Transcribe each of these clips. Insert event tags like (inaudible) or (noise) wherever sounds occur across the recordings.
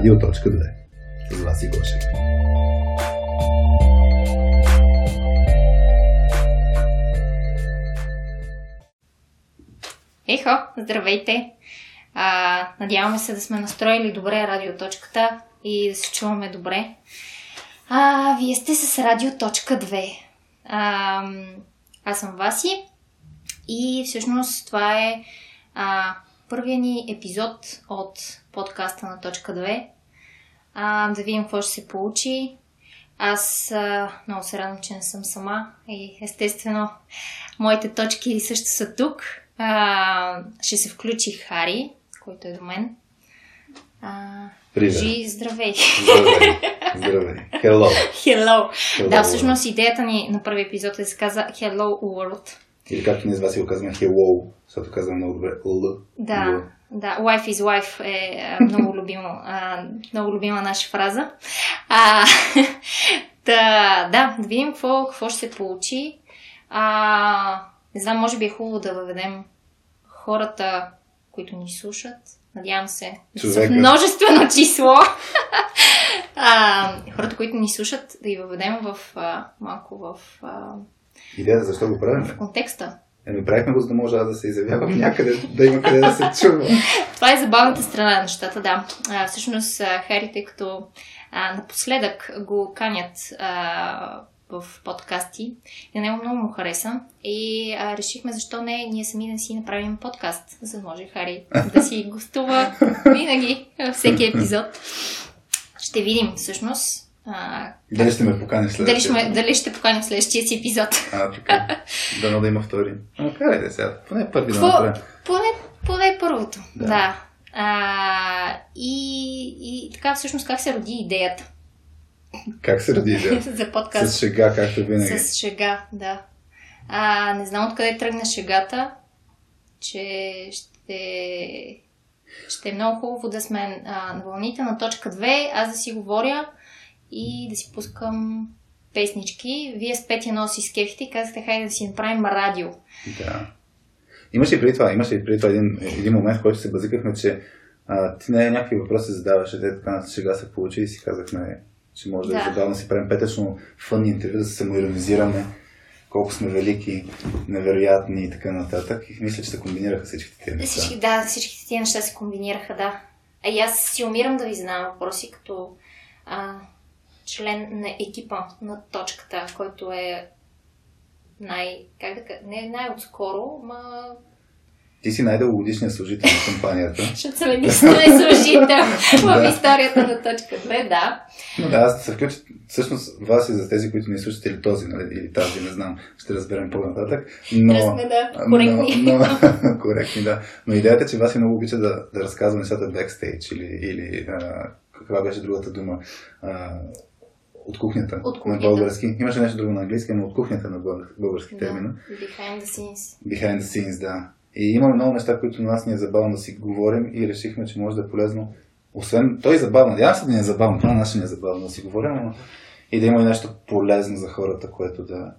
Радио.2 с Васи Гошев. Ехо, здравейте! А, надяваме се да сме настроили добре радиоточката и да се чуваме добре. А, вие сте с радио.2. А, аз съм Васи и всъщност това е а, първия ни епизод от подкаста на точка 2. А, да видим какво ще се получи. Аз а, много се радвам, че не съм сама и естествено моите точки също са тук. А, ще се включи Хари, който е до мен. А, Привет. Жи, здравей! Здравей. Здравей. Hello. Hello! Hello. Да, всъщност идеята ни на първи епизод е да се казва Hello World. Или както ние с вас си го казваме Hello, защото казвам много добре Л. Да, Л. да. Life is life е много, (laughs) любимо, а, много любима наша фраза. А, (laughs) да, да, да видим какво, какво ще се получи. А, не знам, може би е хубаво да въведем хората, които ни слушат. Надявам се. Човека. (laughs) множествено число. а, хората, които ни слушат, да ги въведем в а, малко в, а, Идеята защо го правим? в контекста. Еми, правихме го, за да може аз да се изявявам някъде, да има къде да се чува. (laughs) Това е забавната страна на нещата, да. А, всъщност, Хари, тъй като а, напоследък го канят а, в подкасти, и на него много му хареса и а, решихме защо не ние сами да си направим подкаст, за да може Хари да си гостува (laughs) винаги във всеки епизод. Ще видим всъщност а, Дали ще ме поканиш след дали, ще, дали ще поканим в следващия си епизод. А, така. Дано да има втори. А, карайте сега. Поне първи да Какво? направим. Поне, поне първото. Да. Да. да. А, и, и така всъщност как се роди идеята Как се роди идеята? (laughs) за подкаст? С шега, както винаги. С шега, да. А, не знам откъде тръгна шегата, че ще, ще е много хубаво да сме а, на вълните на точка 2, аз да си говоря и да си пускам песнички. Вие с Петя носи скефите и казахте, хайде да си направим радио. Да. Имаше и преди това, имаше и преди това един, един момент, в който се базикахме, че а, ти не някакви въпроси задаваше, те така на шега се получи и си казахме, че може да, Да. е забавно да си правим петъчно фънни интервю, да се самоиронизираме, колко сме велики, невероятни и така нататък. И мисля, че се комбинираха всичките тези неща. Всички, да, всичките тия неща се комбинираха, да. А и аз си умирам да ви задавам въпроси като а, член на екипа на точката, който е най... как да кажа, не най-отскоро, ма... Ти си най-дългогодишният служител на компанията. (laughs) Защото съм единствен (laughs) служител в историята на точка 2, да. Но да, аз се включа, всъщност вас и за тези, които не слушат или този, нали, или тази, не знам, ще разберем по-нататък. Но, Да сме, да, коректни. Но, (laughs) но, коректни, да. Но идеята е, че вас и много обича да, да разказва нещата бекстейдж или, или а, каква беше другата дума, а, от кухнята, От на кухнята. български. Имаше нещо друго на английски, но от кухнята на българ- български да. термина. Behind the scenes. Behind the scenes, да. И имаме много неща, които на нас ни е забавно да си говорим и решихме, че може да е полезно. Освен, той е забавно. Надявам се да ни е забавно. Това на нас ще ни е забавно да си говорим, но и да има и нещо полезно за хората, което да,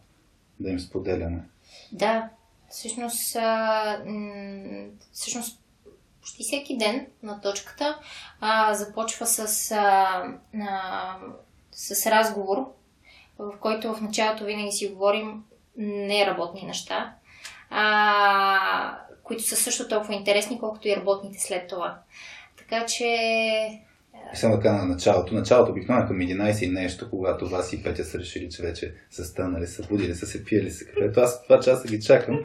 да им споделяме. Да, всъщност, а, м- всъщност почти всеки ден на точката а, започва с, а, а, с разговор, в който в началото винаги си говорим неработни неща, а, които са също толкова интересни, колкото и работните след това. Така че И само така на началото. Началото обикновено към 11 и нещо, когато вас и Петя са решили, че вече са станали, са будили, са се пиели се кафето. Аз това часа ги чакам.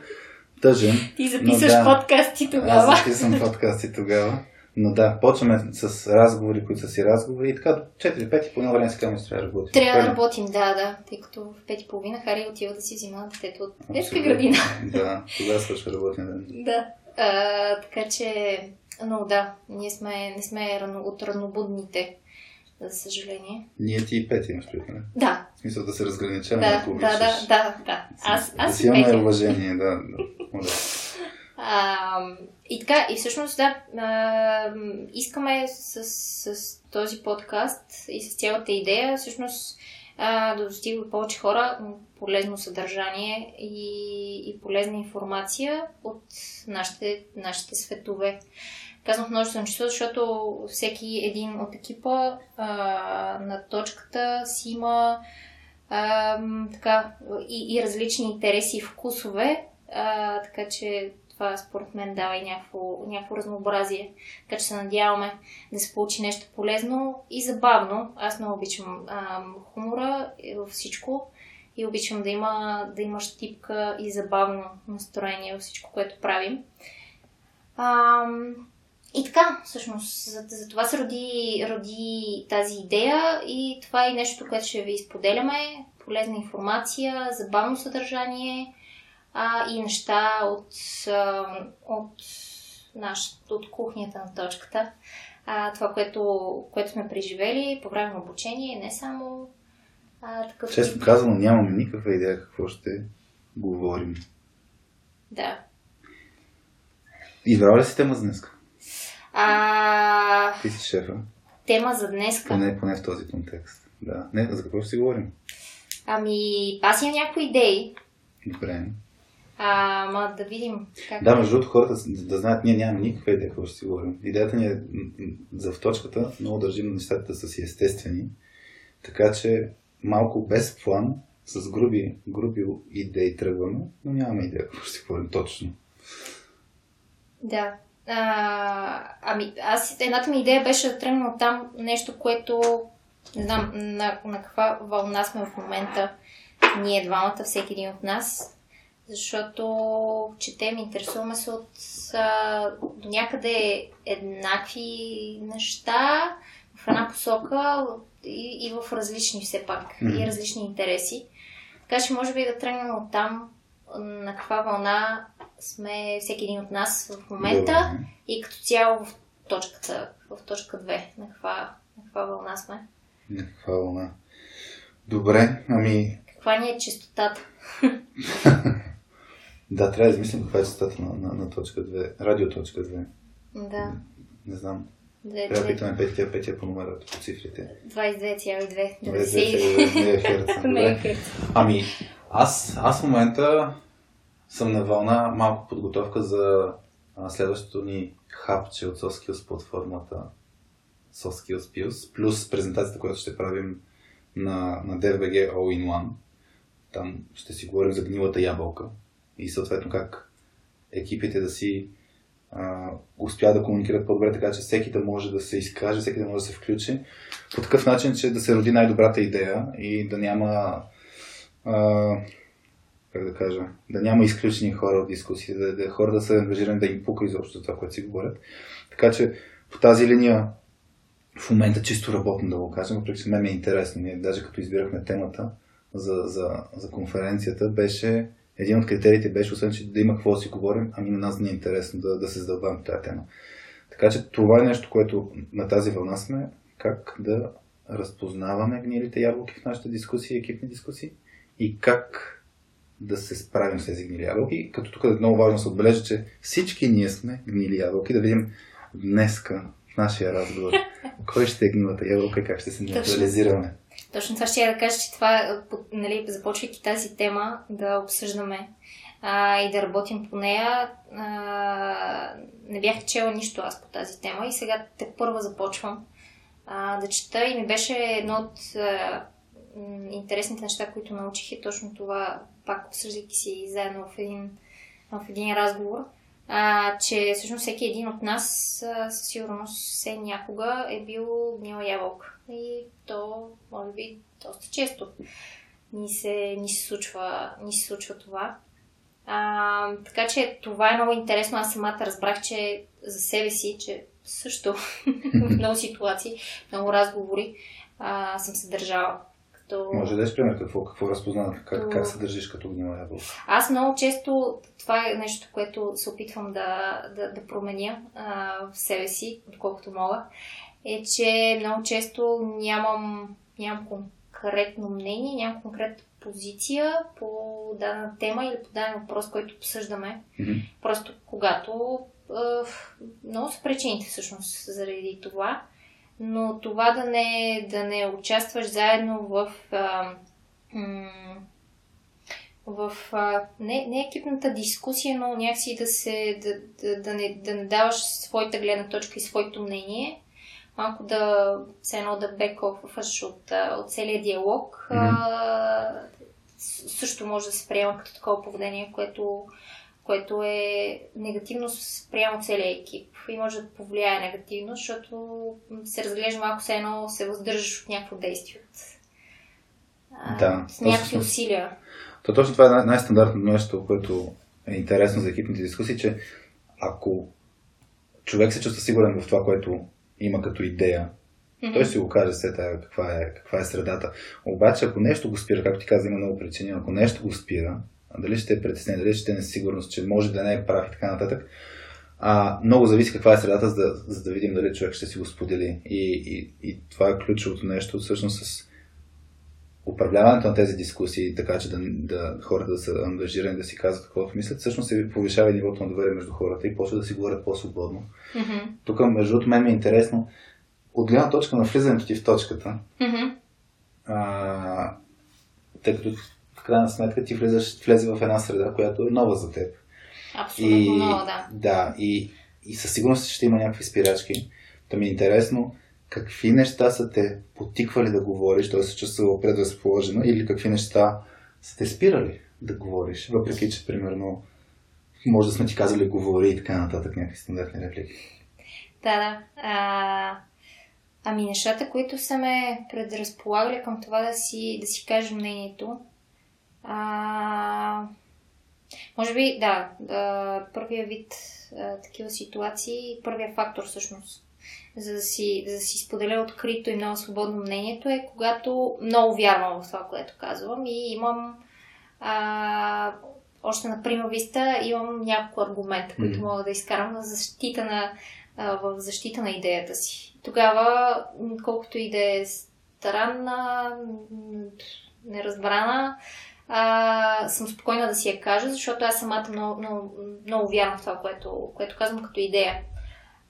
Тъжен. ти записваш да. подкасти тогава. Аз записвам подкасти тогава. Но да, почваме с разговори, които са си разговори и така до 4-5 и по едно време си казваме, трябва да работим. Трябва да работим, да, да, тъй като в пет и половина Хари отива да си взима детето от детска градина. Да, тогава свършва работния ден. Да. А, така че, но да, ние сме, не сме рано, от ранобудните, за съжаление. Ние ти и Петя имаш предвид, нали? Да, В смисъл да се разграничаваме, да, ако да, да, да, да. Аз, да аз си и имаме уважение, да. да. И така, и всъщност, да, а, искаме с, с този подкаст и с цялата идея, всъщност, а, да достига до повече хора полезно съдържание и, и полезна информация от нашите, нашите светове. Казвам множествено число, защото всеки един от екипа а, на точката си има а, така, и, и различни интереси и вкусове, а, така че това според мен дава и някакво, някакво разнообразие. Така че се надяваме да се получи нещо полезно и забавно. Аз много обичам а, хумора във всичко и обичам да има, да има щипка и забавно настроение във всичко, което правим. А, и така, всъщност, за, за това се роди, роди тази идея и това е нещо, което ще ви изподеляме. Полезна информация, забавно съдържание а, и неща от, от, наш, от кухнята на точката. А, това, което, което сме преживели по време на обучение, не само а, такъв... Честно казано, нямаме никаква идея какво ще говорим. Да. Избрала ли си тема за днеска? А... Ти си шефа. Тема за днеска. Поне, поне в този контекст. Да. Не, за какво ще си говорим? Ами, аз имам някои идеи. Добре. А, ма да видим как... Да, между другото хората да, да знаят, ние нямаме никаква идея какво ще си говорим. Идеята ни е за в точката, много държим на нещата да са си естествени, така че малко без план, с груби, груби идеи тръгваме, но нямаме идея какво ще си говорим точно. Да. А, ами, аз едната ми идея беше да тръгна от там нещо, което не знам на, на каква вълна сме в момента ние двамата, всеки един от нас, защото четем, интересуваме се от а, до някъде еднакви неща в една посока и, и в различни все пак, mm-hmm. и различни интереси. Така че може би да тръгнем от там на каква вълна сме всеки един от нас в момента Добре. и като цяло в точката, в точка 2, на каква, на каква вълна сме. На каква вълна. Добре, ами... Каква ни е чистотата? (laughs) да, трябва да измислим каква е чистотата на, на, на точка 2. Радио точка 2. Да. Не, не знам. Трябва да питаме Петя, Петя по номера, по цифрите. 22,2. 22,2 Ами, аз, аз в момента съм на вълна малко подготовка за следващото ни хапче от SoSkills платформата SoSkills Plus, плюс презентацията, която ще правим на, на DFBG All in One. Там ще си говорим за гнилата ябълка и съответно как екипите да си успя да комуникират по-добре, така че всеки да може да се изкаже, всеки да може да се включи. По такъв начин, че да се роди най-добрата идея и да няма а, как да кажа, да няма изключени хора от дискусии, да, да хора да са ангажирани да им пука изобщо това, което си говорят. Така че по тази линия в момента чисто работно да го кажем, въпреки че мен е интересно. Ние даже като избирахме темата за, за, за конференцията, беше един от критериите беше, освен че да има какво да си говорим, ами на нас не е интересно да, да се задълбаваме в тази тема. Така че това е нещо, което на тази вълна сме, как да разпознаваме гнилите ябълки в нашите дискусии, екипни дискусии и как да се справим с тези гнили ябълки. Като тук е много важно да се отбележи, че всички ние сме гнили ябълки. Да видим днеска в нашия разговор (laughs) кой ще е гнилата ябълка и как ще се неутрализираме. Точно това ще я да кажа, че това, нали, започвайки тази тема, да обсъждаме а, и да работим по нея. А, не бях чела нищо аз по тази тема и сега те първа започвам а, да чета и ми беше едно от а, интересните неща, които научих е точно това, пак обсъждайки си заедно в един, в един разговор, а, че всъщност всеки един от нас със сигурност все някога е бил гнила ябълка. И то, може би, доста често ни се, ни се, случва, ни се случва това. А, така че това е много интересно. Аз самата разбрах, че за себе си, че също (laughs) в много ситуации, много разговори а, съм се държала като... Може да е пример какво, какво разпознава, как, като... как се държиш като гнила ябълка? Аз много често, това е нещо, което се опитвам да, да, да променя а, в себе си, доколкото мога, е, че много често нямам, нямам конкретно мнение, нямам конкретна позиция по дадена тема или по даден въпрос, който обсъждаме. Mm-hmm. Просто когато... Много са причините всъщност заради това но това да не, да не участваш заедно в. А, м- в а, не, не екипната дискусия, но някакси да, се, да, да, да, не, да не даваш своята гледна точка и своето мнение, малко да все едно да бекофваш от, от целият диалог, mm-hmm. а, също може да се приема като такова поведение, което, което е негативно спрямо целия екип и може да повлияе негативно, защото се разглежда малко все едно се въздържаш от някакво действие. От, да, с някакви усилия. То точно това е най- най-стандартното нещо, което е интересно за екипните дискусии, че ако човек се чувства сигурен в това, което има като идея, mm-hmm. той си го каже след това каква е, каква е средата. Обаче, ако нещо го спира, както ти каза, има много причини, ако нещо го спира, дали ще е притеснен, дали ще е несигурност, че може да не е прав и така нататък, а, много зависи каква е средата, за да, за да видим дали човек ще си го сподели. И, и, и това е ключовото нещо, всъщност с управляването на тези дискусии, така че да, да хората да са ангажирани, да си казват каквото мислят, всъщност се повишава нивото на доверие между хората и после да си говорят по-свободно. Mm-hmm. Тук, между другото, мен ми е интересно, от гледна точка на влизането ти в точката, mm-hmm. а, тъй като крайна сметка ти влизаш, влезе в една среда, която е нова за теб. Абсолютно и, нова, да. Да, и, и със сигурност ще има някакви спирачки. Та ми е интересно какви неща са те потиквали да говориш, т.е. се чувствала предразположена, или какви неща са те спирали да говориш, въпреки че, примерно, може да сме ти казали говори и така нататък, някакви стандартни реплики. Да, да. А, ами нещата, които са ме предразполагали към това да си, да си кажа мнението, а, може би, да, първия вид а, такива ситуации, първия фактор всъщност, за да си, за да си споделя открито и много свободно мнението е, когато много вярвам в това, което казвам и имам а, още на прима виста имам няколко аргумента, които мога да изкарам на защита на, а, в защита на идеята си. Тогава, колкото и да е странна, неразбрана, а, съм спокойна да си я кажа, защото аз самата много, много, много вярвам в това, което, което казвам като идея.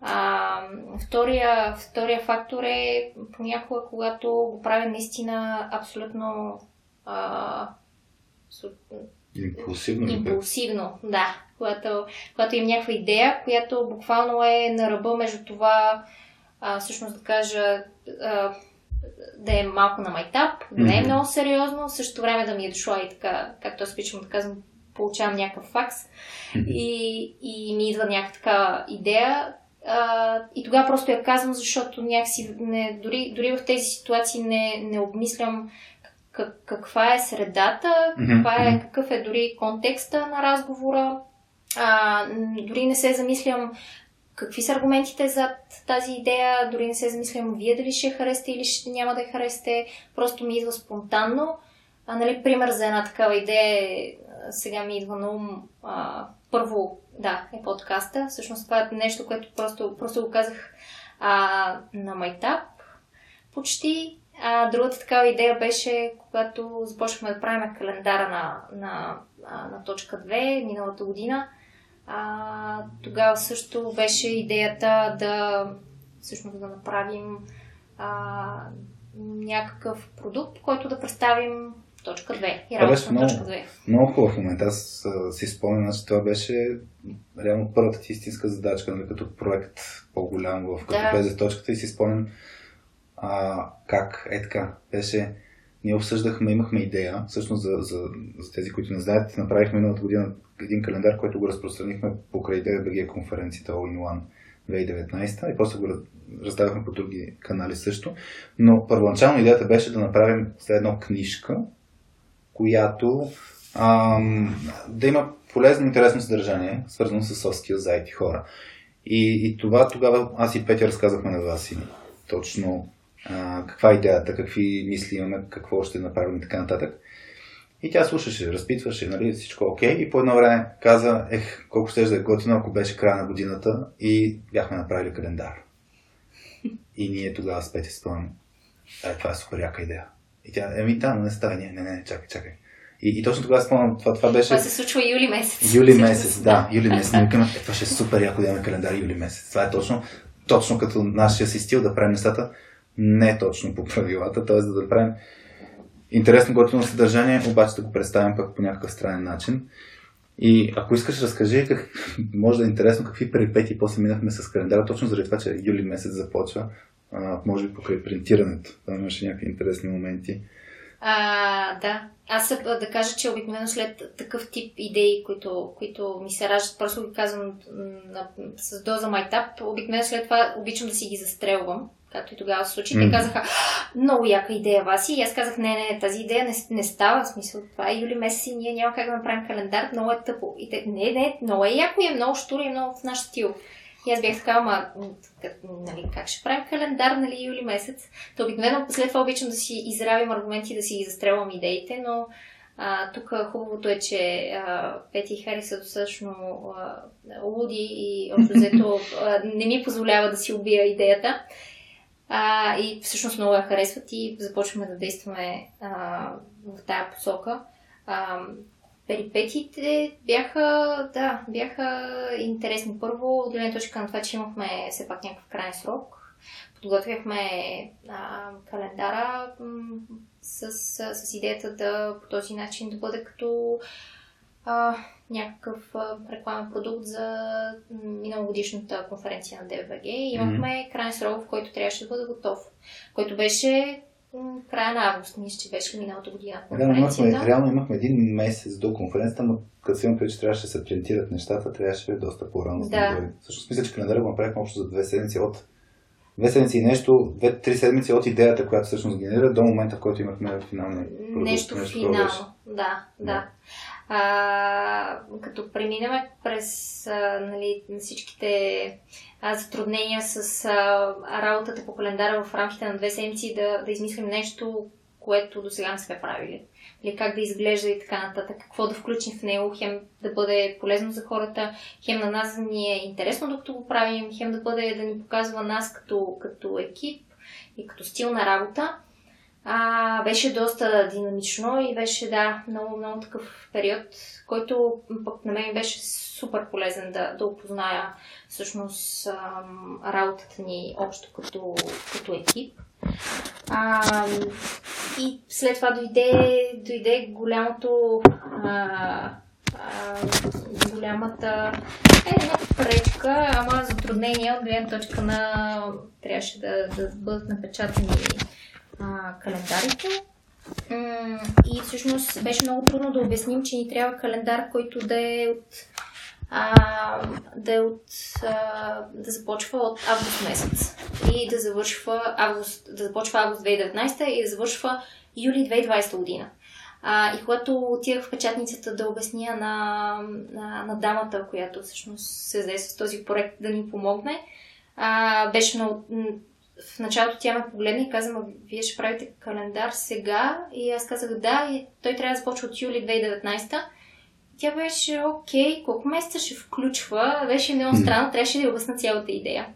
А, втория, втория фактор е понякога, когато го правя наистина абсолютно а, Импулсивно. Импулсивно, да. Когато, когато имам някаква идея, която буквално е на ръба между това, а, всъщност да кажа, а, да е малко на майтап, да не е много сериозно, в същото време да ми е дошла и така, както аз обичам да казвам, получавам някакъв факс. И, и ми идва някаква така идея, а, и тогава просто я казвам, защото някакси не, дори, дори в тези ситуации не, не обмислям как, каква е средата, каква е, какъв е дори контекста на разговора. А, дори не се замислям какви са аргументите за тази идея, дори не се замислям вие дали ще харесате или ще няма да я харесате, просто ми идва спонтанно. А, нали, пример за една такава идея е, сега ми идва на ум а, първо, да, е подкаста. Всъщност това е нещо, което просто, просто го казах а, на майтап почти. А, другата такава идея беше, когато започнахме да правим календара на, на, на, на точка 2 миналата година. А, тогава също беше идеята да всъщност да направим а, някакъв продукт, който да представим точка 2 и работа на точка 2. Много хубав момент. Аз си спомням, че това беше реално първата ти истинска задачка, нали, като проект по-голям в като да. влезе точката и си спомням а, как е така. Беше, ние обсъждахме, имахме идея, всъщност за, за, за тези, които не знаят, направихме миналата година един календар, който го разпространихме покрай DBG конференцията All in One 2019 и после го раздавахме по други канали също. Но първоначално идеята беше да направим след едно книжка, която ам, да има полезно интересно съдържание, свързано с soft skills за IT хора. И, и това тогава аз и Петя разказахме на вас и точно а, каква е идеята, какви мисли имаме, какво ще направим и така нататък. И тя слушаше, разпитваше, нали, всичко окей. И по едно време каза, ех, колко ще да е готино, ако беше края на годината и бяхме направили календар. И ние тогава с Петя спомням, е, това е супер яка идея. И тя, еми да, но не става, не, не, не, чакай, чакай. И, и точно тогава спомням, това, това беше... Това се случва юли месец. Юли месец, да, юли месец. Ние викаме, е, това ще е супер яко да имаме календар юли месец. Това е точно точно като нашия си стил да правим нещата не точно по правилата, т.е. да направим интересно готино съдържание, обаче да го представим пък по някакъв странен начин. И ако искаш, разкажи, как, (laughs) може да е интересно какви перипети после минахме с календара, точно заради това, че юли месец започва, а, може би покрай принтирането. Там имаше някакви интересни моменти. А, да. Аз да кажа, че обикновено след такъв тип идеи, които, които ми се раждат, просто ги казвам на, с доза майтап, обикновено след това обичам да си ги застрелвам както и тогава се случи. Mm. Те казаха, много яка идея, Васи. И аз казах, не, не, тази идея не, не става. В смисъл, това е юли месец и ние няма как да направим календар, много е тъпо. И те, не, не, много е яко и е много штуро и е много в наш стил. И аз бях така, ама нали, как ще правим календар, нали, юли месец? То обикновено след това обичам да си изравим аргументи, да си ги застрелвам идеите, но а, тук хубавото е, че а, Пети и Хари са достатъчно а, луди и общо взето (laughs) не ми позволява да си убия идеята. А, и всъщност много я харесват и започваме да действаме а, в тая посока. А, перипетите бяха, да, бяха интересни. Първо, от гледна точка на това, че имахме все пак някакъв крайен срок. Подготвяхме а, календара м- с, с идеята да по този начин да бъде като а, някакъв а, рекламен продукт за миналогодишната конференция на ДВГ. Имахме mm-hmm. крайен срок, в който трябваше да бъде готов, който беше края на август, мисля, че беше миналата година. Да, имахме, реално имахме един месец до конференцията, но като си имам че трябваше да се принтират нещата, трябваше доста по-рано да. Също мисля, че календара го направихме общо за две седмици от две седмици и нещо, две-три седмици от идеята, която всъщност генерира до момента, в който имахме финалния продукт. Нещо, нещо финално, да, да. А, като преминем през а, нали, всичките а, затруднения с а, работата по календара в рамките на две седмици да, да измислим нещо, което до сега не сме правили. Или как да изглежда и така нататък, какво да включим в него, хем да бъде полезно за хората, хем на нас ни е интересно докато го правим, хем да бъде да ни показва нас като, като екип и като стил на работа. А, беше доста динамично и беше, да, много, много такъв период, който пък на мен беше супер полезен да, да опозная всъщност работата ни общо като, като екип. А, и след това дойде, дойде голямото а, а, голямата е една пречка, ама затруднения от гледна точка на трябваше да, да бъдат напечатани а, календарите. И всъщност беше много трудно да обясним, че ни трябва календар, който да е от а, да, е от, а, да започва от август месец и да завършва август, да започва август 2019 и да завършва юли 2020 година. А, и когато отидах в печатницата да обясня на, на, на дамата, която всъщност се взе с този проект да ни помогне, а, беше много в началото тя ме погледна и каза, вие ще правите календар сега. И аз казах да, и той трябва да започва от юли 2019. Тя беше окей, колко месеца ще включва. Беше много странно, трябваше да я обясна цялата идея.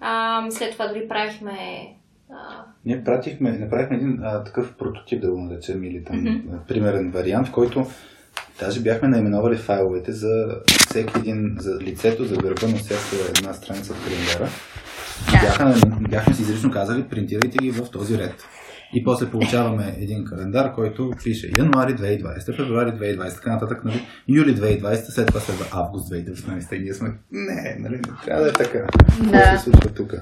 А, след това дори правихме а... Ние пратихме, направихме един а, такъв прототип, да го наречем, или там mm-hmm. примерен вариант, в който даже бяхме наименовали файловете за всеки един, за лицето, за гърба на всяка една страница от календара. Да. Бяха, бяхме си изрично казали, принтирайте ги в този ред. И после получаваме един календар, който пише януари 2020, февруари 2020, така нататък, нали? юли 2020, след това следва август 2019. И ние сме, не, нали, не трябва да е така. Да. Какво се случва тук?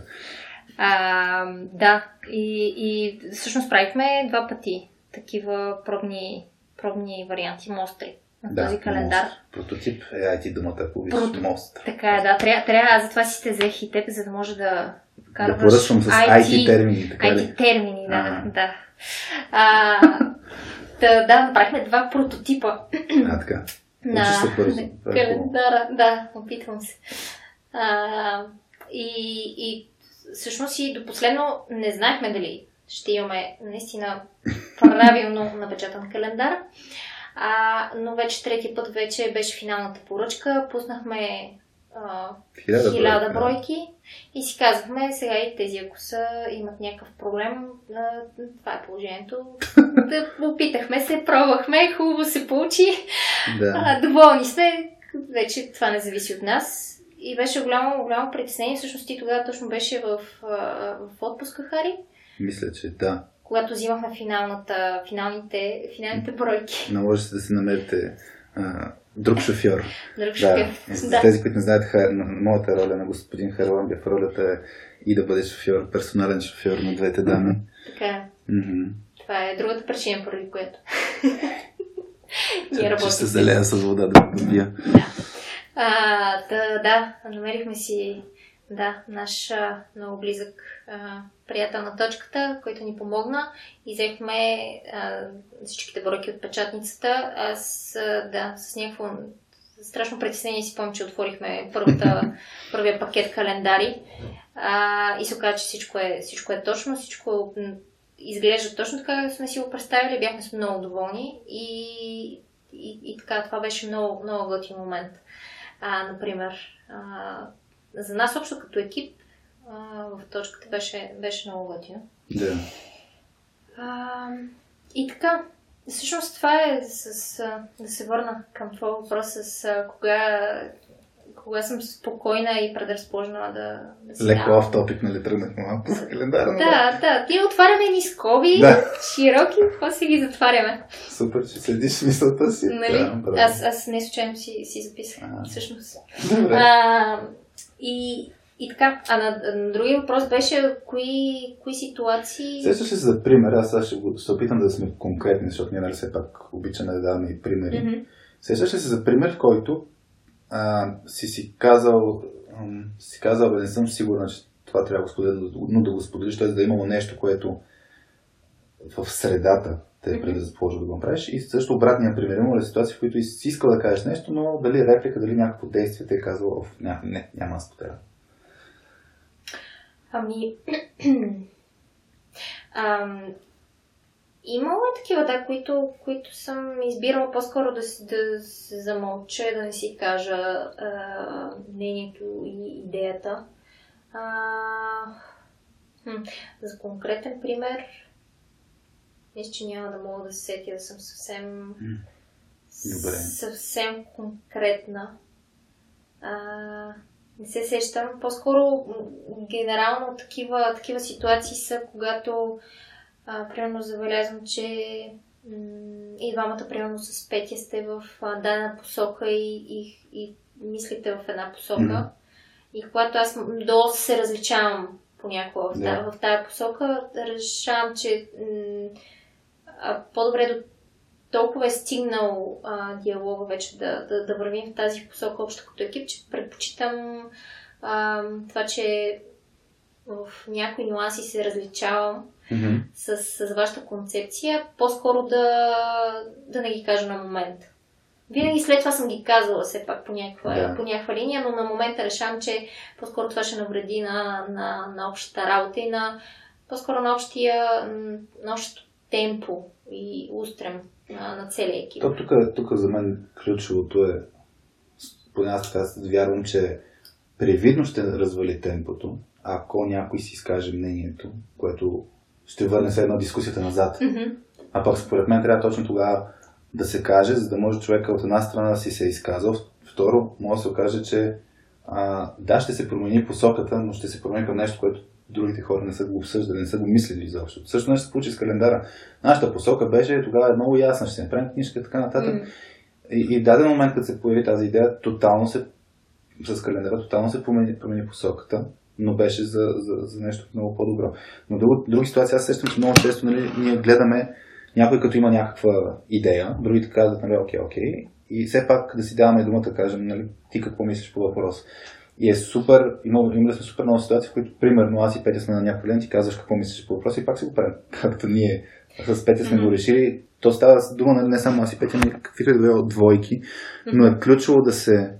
А, да, и, и всъщност правихме два пъти такива пробни, пробни варианти, мостри да, този календар. Мост. Прототип е IT думата, ако виж Прото... мост. Така е, да. Трябва, трябва, затова си те взех и теб, за да може да вкарваш... Да поръчвам с IT, IT термини. Така IT ли? термини, да. А-а. да. А, да, да, направихме два прототипа. А, така. На, на календара. Да, опитвам се. А, и, и всъщност и до последно не знаехме дали ще имаме наистина правилно напечатан календар. А, но вече трети път вече беше финалната поръчка. Пуснахме хиляда, хиляда бройки и си казахме, сега и тези, ако са, имат някакъв проблем, това е положението. (laughs) да опитахме се, пробвахме, хубаво се получи. Да. А, доволни сме. Вече това не зависи от нас. и беше голямо, голямо притеснение. Всъщност ти тогава точно беше в, в отпуска, Хари. Мисля, че да. Когато взимахме финалната, финалните, финалните бройки. Наложи се да си намерите а, друг шофьор. Друг шофьор. Да. За тези, които не знаят, моята роля на господин Харламбев, ролята е и да бъде шофьор, персонален шофьор на двете дами. Така е. Mm-hmm. Това е другата причина, поради която. (laughs) Ние работим. Ще се залея с вода да пия. Да. А, да, да, намерихме си да, наш много близък а, приятел на точката, който ни помогна и взехме а, всичките бройки от печатницата. Аз, а, да, с някакво страшно притеснение си помня, че отворихме първата, (laughs) първия пакет календари а, и се оказа, че всичко е, всичко е точно, всичко изглежда точно така, както сме си го представили. Бяхме много доволни и, и, и така, това беше много, много готин момент. А, например, а, за нас общо като екип а, в точката беше, беше много готино. Да. А, и така, всъщност това е с, с, да се върна към твоя въпрос с кога кога съм спокойна и предразположена да, да си Леко в топик, нали, тръгнахме малко за календара. Да, да, Ние отваряме ни скоби, да. широки, после ги затваряме. Супер, че следиш мисълта си. Нали? Да, аз, аз не случайно си, си записах, а, всъщност. Добре. А, и, и така, а на, на другия въпрос беше кои, кои ситуации... Сещаш се за пример, аз сега ще, ще опитам да сме конкретни, защото ние нали все пак обичаме да даваме и примери. Mm-hmm. Сещаш ли се за пример, в който а, си си казал, ам, си казал, бе, не съм сигурна, че това трябва да го споделя, но да го споделиш, т.е. да е имало нещо, което в средата те е предразположил да го направиш. И също обратния пример. Има ли ситуации, в които си искал да кажеш нещо, но дали реплика, дали някакво действие те е казал, не, не, няма да споделя. Ами, (clears throat) ам, Имало е такива, да, които, които съм избирала по-скоро да, да се замълча, да не си кажа а, мнението и идеята. А, хм, за конкретен пример, мисля, че няма да мога да се сетя да съм съвсем, Добре. съвсем конкретна. А, не се сещам. По-скоро, генерално, такива, такива ситуации са, когато а, примерно забелязвам, че м- и двамата, примерно с Петя, сте в а, дадена посока и, и, и мислите в една посока. Mm-hmm. И когато аз доста се различавам понякога в, yeah. в тази посока, решавам, че м- а, по-добре до толкова е стигнал а, диалога вече да, да, да вървим в тази посока общо като екип, че предпочитам а, това, че в някои нюанси се различавам mm-hmm. с, с вашата концепция, по-скоро да, да не ги кажа на момент. Винаги след това съм ги казала все пак по някаква, yeah. по някаква линия, но на момента решавам, че по-скоро това ще навреди на, на, на общата работа и на по-скоро на общия, на общото темпо и устрем на, на целия екип. То, тук, тук за мен ключовото е, поне аз така вярвам, че привидно ще развали темпото, ако някой си изкаже мнението, което ще върне се една дискусията назад. Mm-hmm. А пък според мен трябва точно тогава да се каже, за да може човека от една страна да си се е изказал. Второ, може да се окаже, че а, да, ще се промени посоката, но ще се промени към нещо, което другите хора не са го обсъждали, не са го мислили изобщо. Също нещо се получи с календара. Нашата посока беше тогава много ясна, ще се направим книжка и така нататък. Mm. И, и даден момент, като се появи тази идея, тотално се с календара, тотално се промени, промени посоката но беше за, за, за нещо много по-добро. Но друг, други ситуации, аз сещам, че много често нали, ние гледаме някой като има някаква идея, другите казват, нали, окей, окей, и все пак да си даваме думата, кажем, нали, ти какво мислиш по въпрос. И е супер, има, има да сме супер много ситуации, в които, примерно, аз и Петя сме на някакъв ти казваш какво мислиш по въпроса и пак си го правим. (laughs) Както ние с Петя сме mm-hmm. го решили. То става дума не само аз и Петя, но каквито и да двойки, но е ключово да се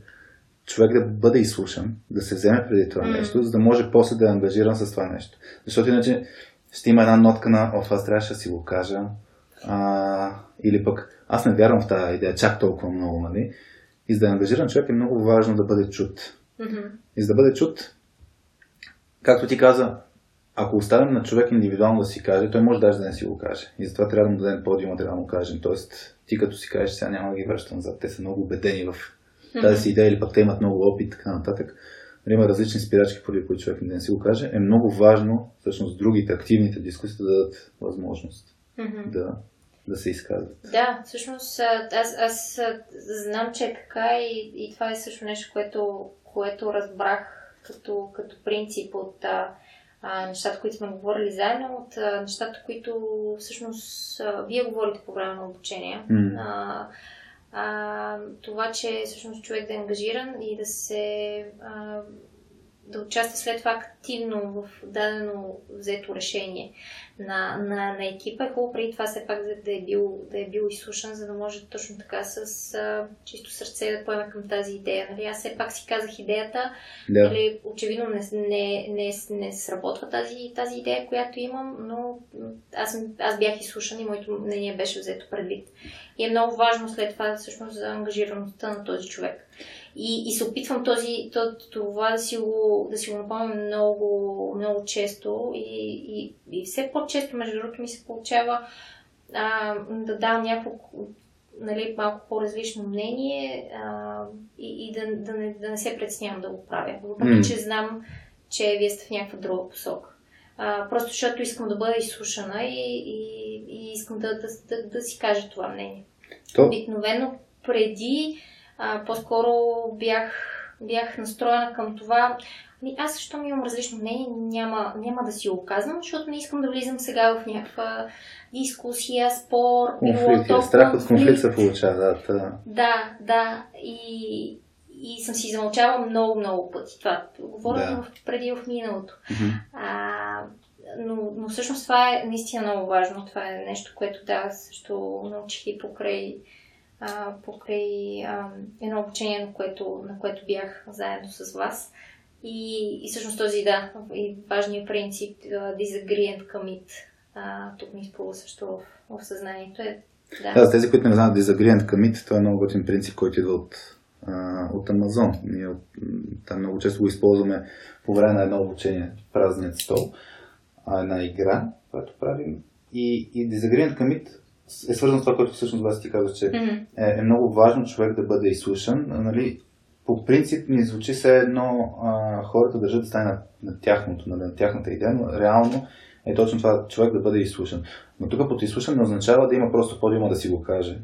човек да бъде изслушан, да се вземе преди това нещо, за да може после да е ангажиран с това нещо. Защото иначе ще има една нотка на, о, това трябваше да си го кажа, а, или пък аз не вярвам в тази идея чак толкова много, нали? И за да е ангажиран човек е много важно да бъде чут. Mm-hmm. И за да бъде чут, както ти каза, ако оставим на човек индивидуално да си каже, той може даже да не си го каже. И затова трябва да му дадем подиума, трябва да му кажем. Тоест, ти като си кажеш, сега няма да ги връщам назад. Те са много убедени в тази си идея или пък те имат много опит и така нататък. Нали, има различни спирачки, поради които човек не си го каже. Е много важно, всъщност, другите, активните дискусии да дадат възможност Мгм. да, да се изказват. Да, всъщност аз, аз знам, че е така и, и това е също нещо, което, което разбрах като, като принцип от а, нещата, които сме говорили заедно, от а, нещата, които всъщност а, вие говорите по време на обучение. М. А, а, това, че всъщност човек да е ангажиран и да се а, да участва след това активно в дадено взето решение на, на, на екипа. Е хубаво преди това все пак да, да, е бил, да е бил изслушан, за да може точно така с а, чисто сърце да поеме към тази идея. Нали? Аз все пак си казах идеята, Да. Нали, очевидно не, не, не, не сработва тази, тази идея, която имам, но аз, аз бях изслушан и моето мнение беше взето предвид. И е много важно след това всъщност за ангажираността на този човек. И, и се опитвам този, то- това да си го, да си го напомням много, много често и, и, и все по-често, между другото, ми се получава а, да дам някакво нали, малко по-различно мнение а, и, и да, да, не, да не се притеснявам да го правя. Въпреки, М. че знам, че вие сте в някаква друга посока. А, просто защото искам да бъда изслушана и, и, и искам да, да, да, да си кажа това мнение. То, Обикновено преди а, по-скоро бях, бях настроена към това. Ами аз също ми имам различно мнение, няма, няма да си го казвам, защото не искам да влизам сега в някаква дискусия, спор. било конфликт, то е, страх от конфликт. се получава. Да, та, Да, да. И, и съм си замълчала много, много пъти. Това говоря Да. в, преди в миналото. А, но, но всъщност това е наистина много важно. Това е нещо, което да, също научих и покрай, а, покрай а, едно обучение, на което, на което бях заедно с вас. И, и всъщност този, да, и важният принцип а, disagree and commit. А, тук ми изплува също в, в съзнанието. Е, да. Да, за тези, които не знаят, Disagree and Commit, това е много готин принцип, който идва от, а, от Амазон. Ние от, там много често го използваме по време на едно обучение, празният стол, а, една игра, която правим. И, и Disagree and Commit е свързано с това, което всъщност вас ти казва, че Мгм. е, е много важно човек да бъде изслушан. Нали, по принцип ни звучи все едно а, хората държат да стане на, на тяхното, нали, на тяхната идея, но реално е точно това човек да бъде изслушан. Но тук под изслушан не означава да има просто подиума да си го каже.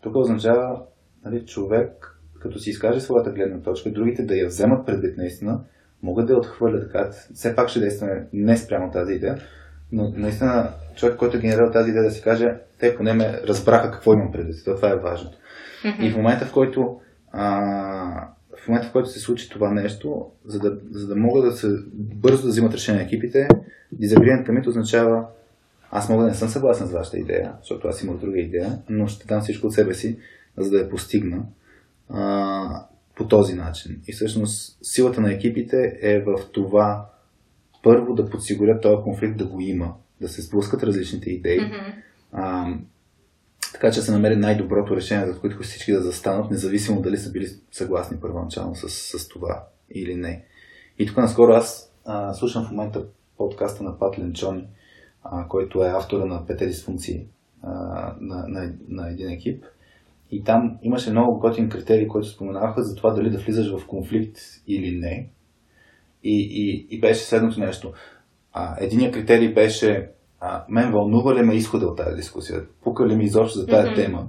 Тук означава нали, човек, като си изкаже своята гледна точка, другите да я вземат предвид наистина, могат да я отхвърлят, кажат, все пак ще действаме не спрямо тази идея, но наистина човек, който е генерирал тази идея да си каже, те поне ме разбраха какво имам предвид. То Това е важно. И в момента, в който а, в момента, в който се случи това нещо, за да, за да могат да се бързо да взимат решение екипите, disagree and commit означава аз мога да не съм съгласен с вашата идея, защото аз имах друга идея, но ще дам всичко от себе си, за да я постигна а, по този начин. И всъщност силата на екипите е в това първо да подсигурят този конфликт да го има, да се сблъскат различните идеи, Мгм. а, така че се намери най-доброто решение, за което всички да застанат, независимо дали са били съгласни първоначално с, с това или не. И тук наскоро аз а, слушам в момента подкаста на Пат Ленчони, а, който е автора на пете дисфункции а, на, на, на един екип. И там имаше много готин критерий, който споменаваха за това дали да влизаш в конфликт или не. И, и, и беше следното нещо. А, критерий беше а, мен вълнува ли ме изхода от тази дискусия? Пука ли ми изобщо за тази Мгм. тема?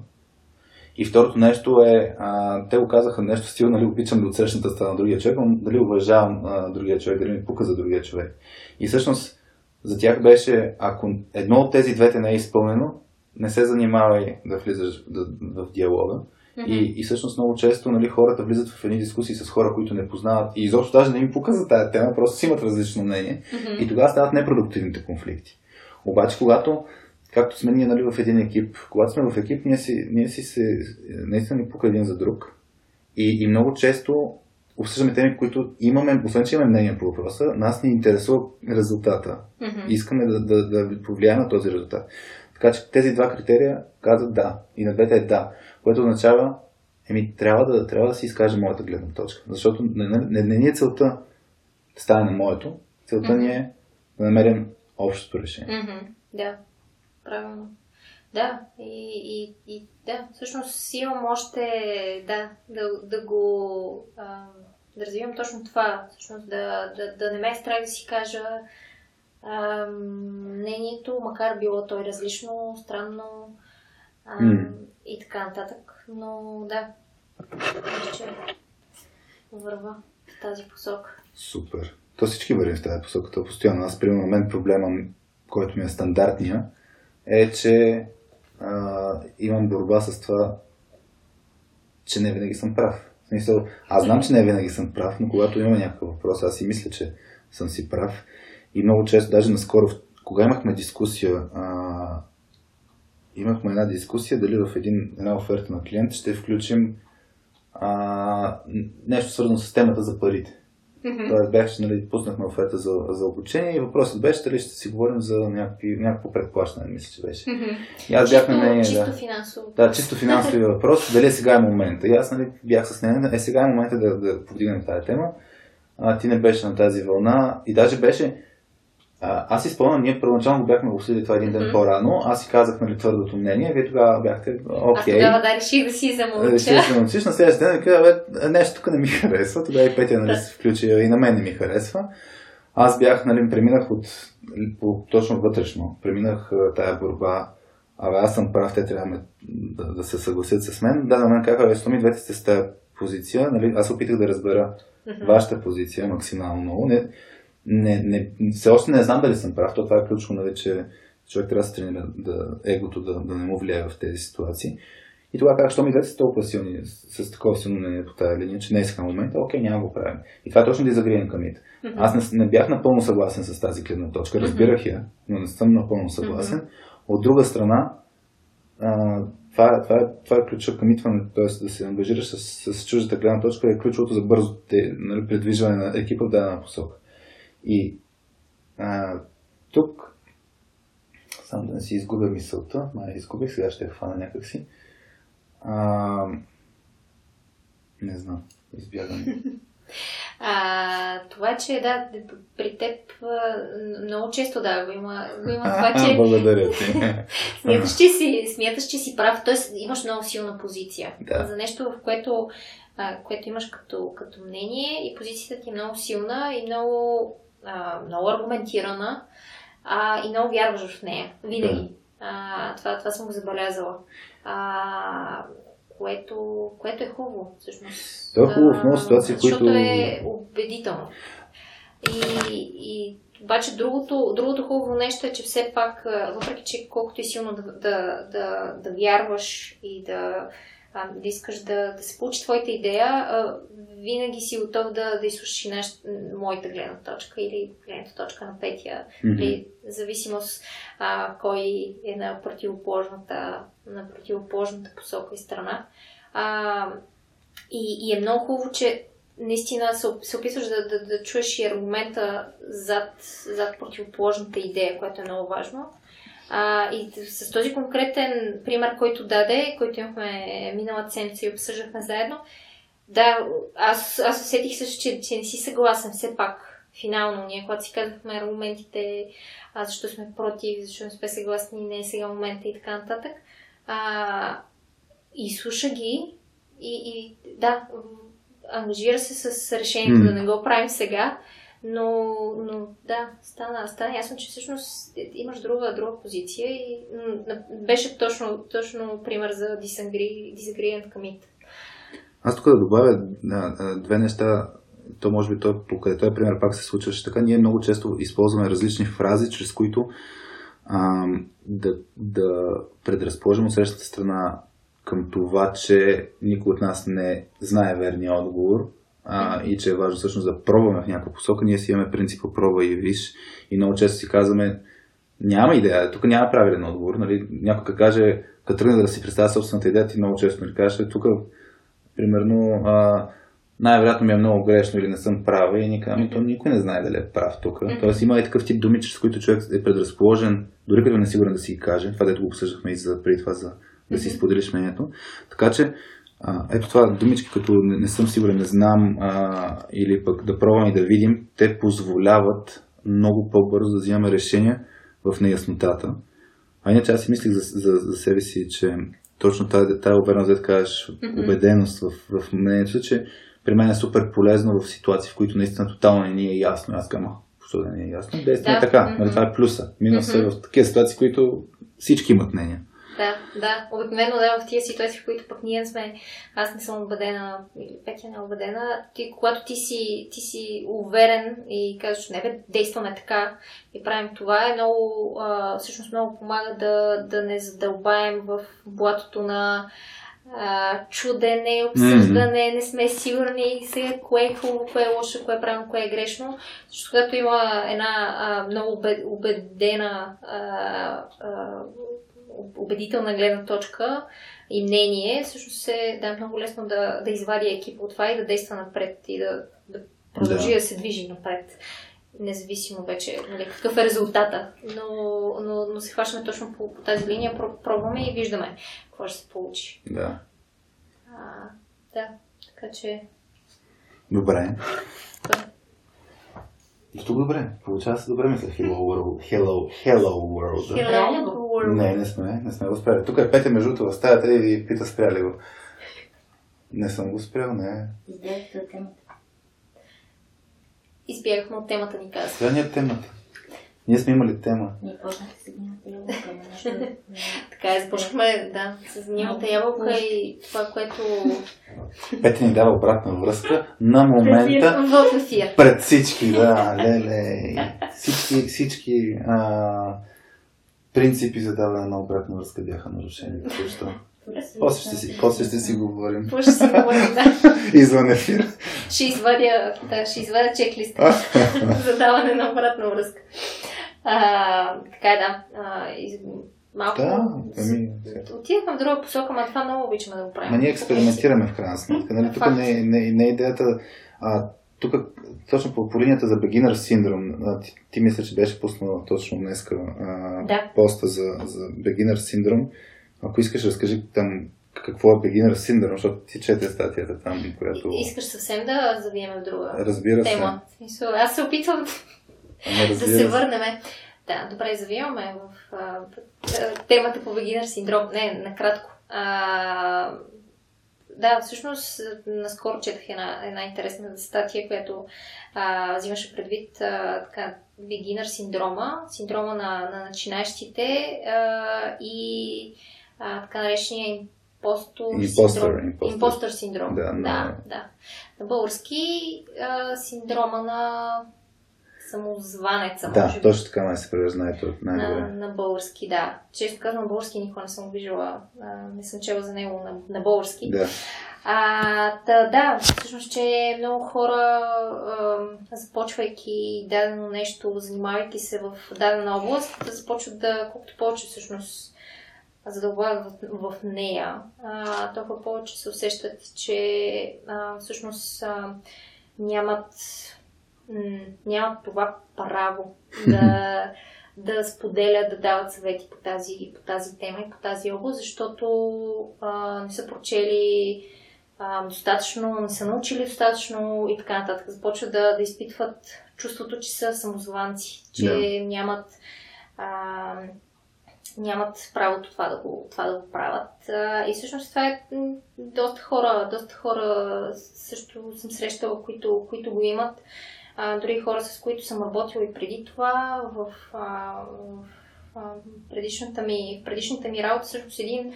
И второто нещо е, а, те го казаха нещо стил, нали, обичам ли от срещната страна на другия човек, но дали уважавам а, другия човек, дали ми пука за другия човек. И всъщност за тях беше, ако едно от тези двете не е изпълнено, не се занимавай да влизаш в диалога. И, и всъщност много често нали, хората влизат в едни дискусии с хора, които не познават и изобщо даже не им пука за тази тема, просто си имат различно мнение. Мгм. И тогава стават непродуктивните конфликти. Обаче, когато, както сме ние нали, в един екип, когато сме в екип, ние си, ние си се, наистина ни пука един за друг. И, и много често обсъждаме теми, които имаме, освен че имаме мнение по въпроса, нас ни интересува резултата. Мгм. Искаме да, да, да повлияем на този резултат. Така че тези два критерия казват да. И на двете е да. Което означава, еми, трябва да, трябва да си изкаже моята гледна точка. Защото не, не, не, не ни е целта да стане на моето. Целта ни е да намерим общото решение. Мгм. Да, правилно. Да, и, и, и да, всъщност имам още да, да, да го а, да развивам точно това, всъщност да, да, да не ме е страх да си кажа а, мнението, макар било той различно, странно а, mm. и така нататък. Но да, че върва в тази посока. Супер. То всички вървим в тази посока. То постоянно. Аз, примерно, мен проблема, който ми е стандартния, е, че а, имам борба с това, че не винаги съм прав. В смисъл, аз знам, че не винаги съм прав, но когато има някакъв въпрос, аз си мисля, че съм си прав. И много често, даже наскоро, кога имахме дискусия, а, имахме една дискусия дали в един, една оферта на клиент ще включим а, нещо свързано с темата за парите. Mm-hmm. Тоест беше, нали, пуснахме оферта за, за обучение и въпросът беше дали ще си говорим за някакви, някакво предплащане, мисля, че беше. Mm-hmm. И аз бях на мнение, чисто да, финансово. Да, чисто финансови (laughs) въпрос, дали е сега е момента. И аз нали, бях с нея, е сега е момента да, да повдигнем тази тема. А, ти не беше на тази вълна и даже беше, а, аз си спомням, ние първоначално бяхме обсъдили това един ден mm-hmm. по-рано. Аз си казах нали, твърдото мнение, вие тогава бяхте окей. Okay. Аз тогава да реших да си замълча. Реших да замълчиш. На следващия ден казах, нещо тук не ми (laughs) харесва. Тогава и Петя нали, се включи и на мен не ми харесва. Аз бях, нали, преминах от, по, точно вътрешно, преминах тая борба. Абе, аз съм прав, те трябва да, да се съгласят с мен. Да, на мен казаха, бе, стоми двете сте с тази позиция. Нали, аз опитах да разбера mm-hmm. вашата позиция максимално много. Не, не, не, все още не знам дали съм прав. То това е ключово, нали, че човек трябва да се тренира да, егото да, да не му влияе в тези ситуации. И тогава казах, що ми двете са толкова силни, с такова силно мнение по тази линия, че не е момента, окей, няма го правим. И това е точно дизагриен камит. Mm-hmm. Аз не, не, бях напълно съгласен с тази гледна точка, разбирах я, но не съм напълно съгласен. Mm-hmm. От друга страна, а, това, това, е, това е ключа към т.е. да се ангажираш с, с чуждата гледна точка е ключовото за бързо нали, предвижване на екипа в дадена посока. И а, тук, само да не си изгубя мисълта, май изгубих, сега ще я хвана някакси. А, не знам, избягам. (laughs) А, това, че да, при теб много често да, го има, го има това, (laughs) че... Благодаря ти. (laughs) смяташ, че си, смяташ, че си прав, т.е. имаш много силна позиция. Да. За нещо, в което, а, което имаш като, като мнение и позицията ти е много силна и много а, много аргументирана а, и много вярваш в нея. Винаги. А, това, това съм го забелязала. А, което, което е хубаво, всъщност. Това е хубаво в много ситуации, които... Защото е убедително. И, и обаче другото, другото хубаво нещо е, че все пак, въпреки че колкото е силно да, да, да, да вярваш и да, а, да искаш да, да се получи твоята идея, а, винаги си готов да, да изслушаш и наш, моята гледна точка или гледната точка на Петя, mm-hmm. или зависимост а, кой е на противоположната, на противоположната посока и страна. А, и, и е много хубаво, че наистина се, се опитваш да, да, да чуеш и аргумента зад, зад противоположната идея, което е много важно. А, и с този конкретен пример, който даде, който имахме миналата седмица и обсъждахме заедно, да, аз, аз усетих също, че, че не си съгласен все пак финално. Ние, когато си казахме аргументите, а, защо сме против, защо не сме съгласни, не е сега момента и така нататък. А, и слуша ги и, и да, ангажира се с решението mm. да не го правим сега, но, но да, стана, стана ясно, че всъщност имаш друга, друга позиция и беше точно, точно пример за disagreement commit. Аз тук да добавя две неща. То може би той, по къде този пример пак се случваше така. Ние много често използваме различни фрази, чрез които а, да, да предразположим срещата страна към това, че никой от нас не знае верния отговор а, и че е важно всъщност да пробваме в някаква посока. Ние си имаме принципа пробва и виж и много често си казваме няма идея, тук няма правилен отговор. Нали? Някой каже, като тръгне да си представя собствената идея, ти много често нали, кажеш, тук примерно а, най-вероятно ми е много грешно или не съм права и никога, ами то никой не знае дали е прав тук. Mm-hmm. Тоест има и такъв тип думи, с които човек е предразположен, дори като не е сигурен да си ги каже. Това дето го обсъждахме и за, преди това за да си споделиш мнението. Така че а, ето това думички, като не, не съм сигурен, не знам а, или пък да пробвам и да видим, те позволяват много по-бързо да взимаме решения в неяснотата. А иначе аз си мислих за, за, за себе си, че точно тази, тази увереност, да кажеш, убеденост в, в мнението, че при мен е супер полезно в ситуации, в които наистина тотално не ни е ясно. Аз казвам, защо да не е ясно? Действаме да. така. Mm-hmm. Това е плюса. Минуса mm-hmm. е в такива ситуации, в които всички имат мнение. Да, да. Обикновено да, в тия ситуации, в които пък ние сме, аз не съм убедена, или Петя не е убедена, ти, когато ти си, ти си уверен и казваш, не бе, действаме така и правим това, е много, а, всъщност много помага да, да не задълбаем в блатото на а, чудене, обсъждане, mm-hmm. не сме сигурни сега кое е хубаво, кое е лошо, кое е правилно, кое е грешно. Защото когато има една а, много убедена а, а, убедителна гледна точка и мнение, всъщност е да, много лесно да, да извади екипа от това и да действа напред и да, да продължи да. да се движи напред. Независимо вече нали, какъв е резултата. Но, но, но се хващаме точно по, по тази линия, пробваме и виждаме какво ще се получи. Да. А, да, така че. Добре. Да. И тук добре. Получава се добре, мисля. Hello World. Hello, hello World. Hello World. Не, не сме. Не сме го спряли. Тук е Петя между в стаята и пита спряли го. Не съм го спрял, не. Избягахте от темата. Избягахме от темата ни каза. Сега ни е темата. Ние сме имали тема. Ние почнахте с гнилата ябълка, нещо... така е, започнахме, да, с гнилата ябълка и това, което... Петя ни дава обратна връзка на момента. Пред всички, да, леле. Всички, всички а, принципи за даване на обратна връзка бяха нарушени. Защо? После ще си, после ще си говорим. После ще си говорим, да. (laughs) Извън ефир. Ще извадя, да, ще извадя чеклиста (laughs) за даване на обратна връзка. А, така е, да. А, из... Малко. Да, ами... Отидахме в друга посока, но това много обичаме да го правим. Ма ние експериментираме в крайна сметка. Нали? Тук не, не, не е идеята. А, тук, точно по, по линията за beginner синдром, ти, ти мисля, че беше пуснала точно днеска а, да. поста за, за beginner синдром. Ако искаш, разкажи там какво е beginner синдром, защото ти чете статията там, която... Искаш съвсем да завием в друга Разбира тема. Се. Аз се опитвам да се върнем. Да, добре, завиваме в а, темата по beginner синдром. Не, накратко. А, да, всъщност, наскоро четах една, една интересна статия, която а, взимаше предвид а, така, beginner синдрома, синдрома на, на начинащите а, и а, така наречения импостор, синдром. Импостор синдром. Да, да, да. На български а, синдрома на самозванеца. Да, може точно така май се най- най-добре. На, на български, да. Често казвам български, никога не съм виждала, не съм чела за него на, на български. Да. А, та, да, всъщност, че много хора, а, започвайки дадено нещо, занимавайки се в дадена област, да започват да, колкото повече всъщност задълбават в, в нея, а, толкова повече се усещат, че а, всъщност а, нямат нямат това право да, (laughs) да споделят, да дават съвети по тази, по тази тема и по тази област, защото а, не са прочели а, достатъчно, не са научили достатъчно и така нататък. Започват да, да изпитват чувството, че са самозванци, че yeah. нямат а, нямат правото това да го, това да го правят. И всъщност това е доста хора, доста хора също съм срещала, които, които го имат а, дори хора, с които съм работила и преди това, в, а, в предишната, ми, предишната ми работа, всъщност един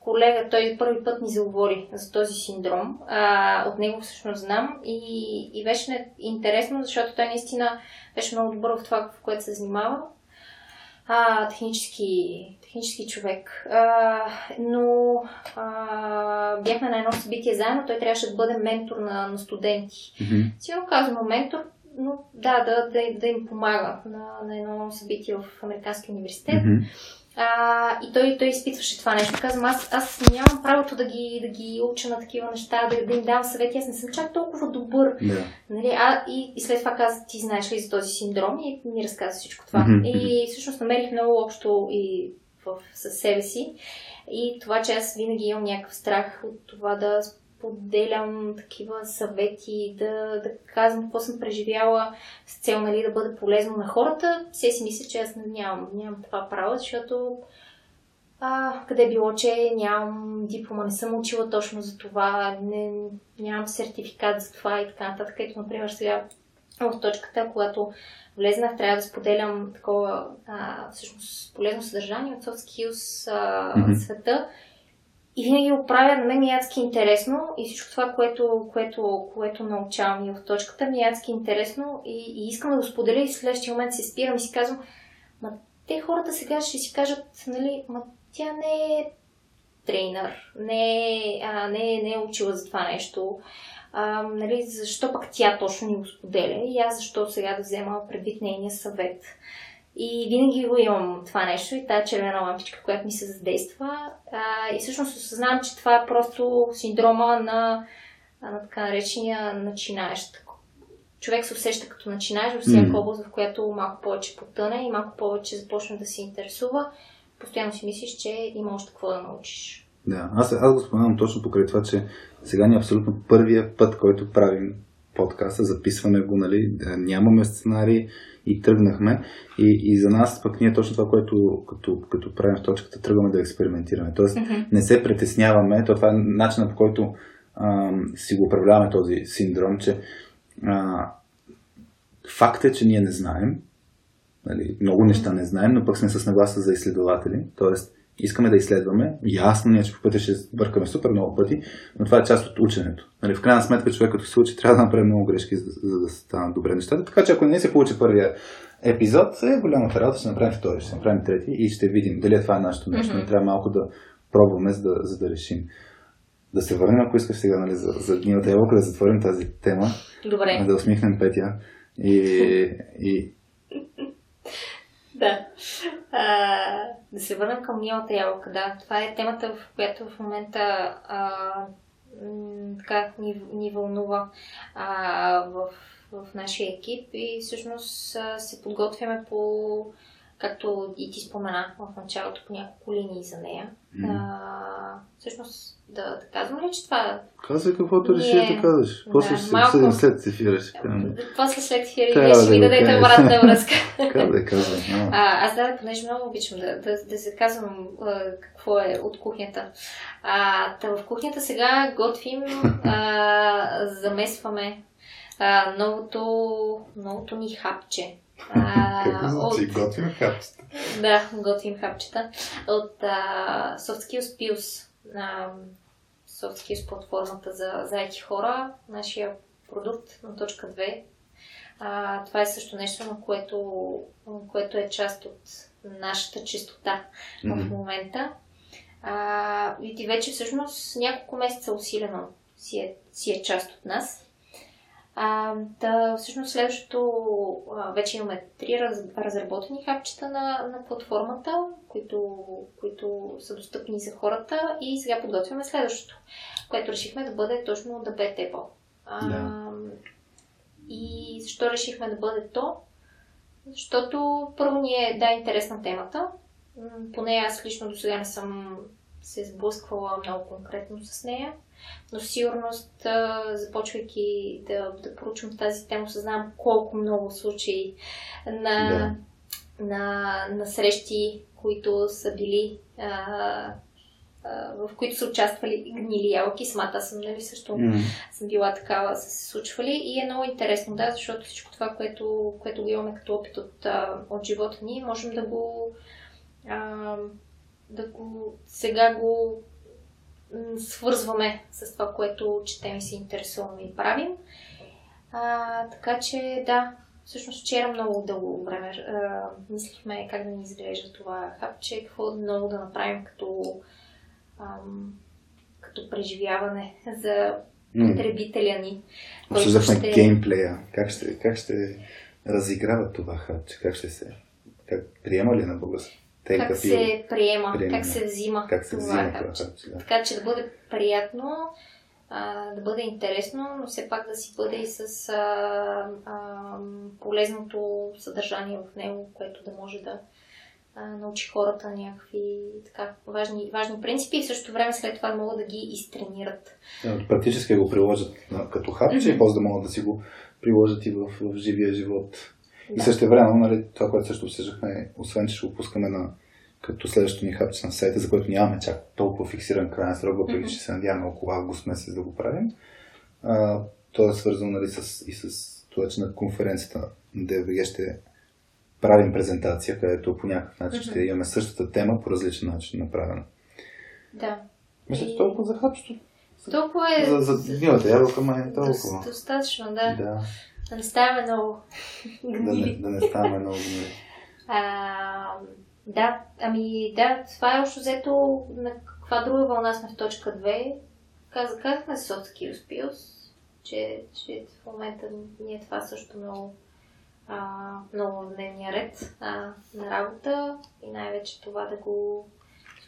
колега, той първи път ми заговори за този синдром. А, от него всъщност знам и, и беше интересно, защото той наистина беше много добър в това, в което се занимава. А, технически, технически човек. А, но а, бяхме на едно събитие заедно, той трябваше да бъде ментор на, на студенти. Mm-hmm. Сигурно казвам ментор, но да, да, да, да им помага на, на едно събитие в Американския университет. Mm-hmm. А, и той, той изпитваше това нещо. Казвам, аз, аз нямам правото да ги, да ги уча на такива неща, да, да им давам съвети. Аз не съм чак толкова добър. Yeah. Нали? А, и, и след това каза, ти знаеш ли за този синдром? И ми разказа всичко това. Mm-hmm. И всъщност намерих много общо и в, със себе си. И това, че аз винаги имам някакъв страх от това да споделям такива съвети, да, да казвам какво съм преживяла с цел нали, да бъде полезно на хората. Все си мисля, че аз нямам, нямам това право, защото а, къде било, че нямам диплома, не съм учила точно за това, не, нямам сертификат за това и така нататък. Ето, например, сега в точката, когато влезнах, трябва да споделям такова а, всъщност полезно съдържание от Soft Skills а, mm-hmm. света. И винаги го правя, на мен ми е адски интересно и всичко това, което, което, което научавам и в точката, ми е адски интересно и, и искам да го споделя и в следващия момент се спирам и си казвам, ма те хората сега ще си кажат, нали, ма тя не е трейнер, не е, а, не, не е учила за това нещо. А, нали, защо пък тя точно ни го споделя и аз защо сега да взема предвид нейния съвет. И винаги го имам това нещо и тази червена лампичка, която ми се задейства. А, и всъщност осъзнавам, че това е просто синдрома на, на така наречения начинаещ. Човек се усеща като начинаеш във всяка област, в която малко повече потъне и малко повече започне да се интересува. Постоянно си мислиш, че има още какво да научиш. Да, аз, аз го споменавам точно покрай това, че сега ни е абсолютно първия път, който правим подкаста, записваме го, нали, нямаме сценарий и тръгнахме. И, и за нас пък ние точно това, което като, като правим в точката, тръгваме да експериментираме. Тоест mm-hmm. не се притесняваме, то това е начинът по който а, си го управляваме този синдром, че а, факт е, че ние не знаем, нали, много неща не знаем, но пък сме с нагласа за изследователи, т.е искаме да изследваме. Ясно ние, че по пътя ще бъркаме супер много пъти, но това е част от ученето. Нали, в крайна сметка човек като се учи трябва да направи много грешки, за, за да станат добре нещата. Така че ако не се получи първия епизод, е голямата работа, ще направим втори, ще направим трети и ще видим дали е това е нашето нещо. Mm-hmm. трябва малко да пробваме, за да, за да решим. Да се върнем, ако искаш сега, нали, за, за гнилата ябълка, да затворим тази тема. Добре. Да усмихнем Петя. И, и, да. А, да се върнем към милата ябълка. Да, това е темата, в която в момента а, така ни, ни вълнува а, в, в нашия екип и всъщност а, се подготвяме по както и ти спомена в началото по няколко линии за нея. Mm. А, всъщност, да, да казвам ли, че това... Казвай каквото реши да кажеш. После да, ще малко... се след ефира. Ще После след ефира ще ми да дадете обратна връзка. (laughs) казвай, казвай. А, аз да, понеже много обичам да, да, да се казвам какво е от кухнята. А, та в кухнята сега готвим, (laughs) а, замесваме а, новото, новото ни хапче (laughs) какво значи? От... Готвим хапчета. Да, готвим хапчета. От а, Soft Skills Pills. На Soft Skills платформата за заети хора. Нашия продукт на точка 2. А, това е също нещо, на което, което е част от нашата чистота mm-hmm. в момента. А, и ти вече всъщност няколко месеца усилено си е, си е част от нас. А, да, всъщност следващото, а, вече имаме три раз, разработени хапчета на, на платформата, които, които са достъпни за хората и сега подготвяме следващото, което решихме да бъде точно да бе тепо. А, И защо решихме да бъде то? Защото първо ни е да интересна темата. Поне аз лично до сега не съм се сблъсквала много конкретно с нея но сигурност, започвайки да, да поручвам тази тема, съзнавам колко много случаи на, да. на, на срещи, които са били а, в които са участвали гнили ябълки. Самата съм, нали, също mm. съм била такава, са се случвали. И е много интересно, да, защото всичко това, което, което го имаме като опит от, от живота ни, можем да го, а, да го сега го свързваме с това, което четем и се интересуваме и правим. А, така че да, всъщност вчера много дълго време а, мислихме как да ни изглежда това хапче, какво много да направим като, ам, като преживяване за потребителя ни. Обсъждахме ще... геймплея. Как ще, как ще разиграва това хапче? Как ще се... Как приема ли на български? Те как се приема, приема, как се взима как се това взима това да. Така че да бъде приятно, а, да бъде интересно, но все пак да си бъде и с а, а, полезното съдържание в него, което да може да, а, научи хората някакви така, важни, важни принципи и в същото време след това могат да ги изтренират. Практически го приложат като хапче и после да могат да си го приложат и в, в живия живот. И също време, нали, това, което също обсъждахме, освен че ще го пускаме на като следващото ни хапче на сайта, за което нямаме чак толкова фиксиран крайен срок, въпреки че се надяваме около август месец да го правим. А, то е свързано нали, с, и с това, че на конференцията на DVG ще правим презентация, където по някакъв начин ще имаме същата тема по различен начин направена. Да. Мисля, че толкова за хапчето. Толкова е За, за гнилата ябълка, ма е толкова. достатъчно, да. Да, Да не ставаме много да не, гнили. да не ставаме много гнили. А, да, ами да, това е общо взето на каква друга вълна сме в точка 2. Каза, казахме skills skills, че, че в момента ние това също много, а, много в дневния ред а, на работа и най-вече това да го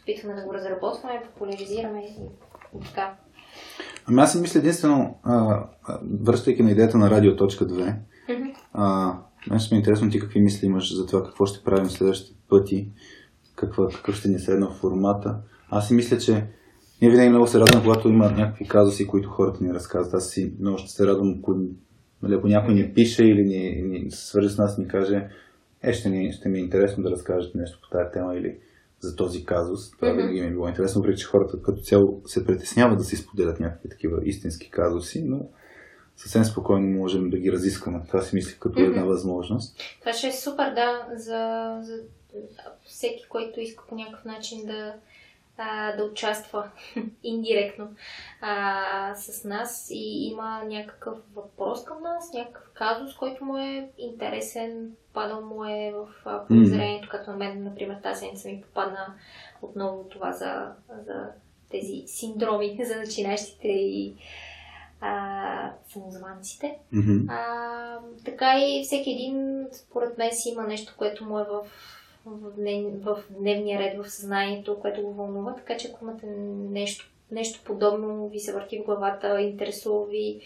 опитваме да го разработваме, популяризираме и, и така. Ами аз си мисля единствено, а, връщайки на идеята на радио.2, Мгм. а, мен ще ми е интересно ти какви мисли имаш за това какво ще правим следващите пъти, каква, какъв ще ни е седна формата. Аз си мисля, че ние винаги много се радваме, когато има някакви казуси, които хората ни разказват. Аз си много ще се радвам, ако, нали, ако някой ни пише или ни, ни свърже с нас и ни каже, е, ще, ни, ще ми е интересно да разкажете нещо по тази тема или за този казус. Това Мгм. винаги ми е било интересно, въпреки че хората като цяло се притесняват да си споделят някакви такива истински казуси, но съвсем спокойно можем да ги разискваме. Това си мисля като една Мгм. възможност. Това ще е супер, да, за, за всеки, който иска по някакъв начин да, а, да участва (laughs) индиректно а, с нас и има някакъв въпрос към нас, някакъв казус, който му е интересен, падал му е в подозрението, като на мен, например, тази седмица ми попадна отново това за, за тези синдроми (laughs) за начинащите и а, самозванците. А, така и всеки един, според мен, си има нещо, което му е в, в, днев, в дневния ред, в съзнанието, което го вълнува. Така че ако имате нещо, нещо подобно, ви се върти в главата, интересува ви,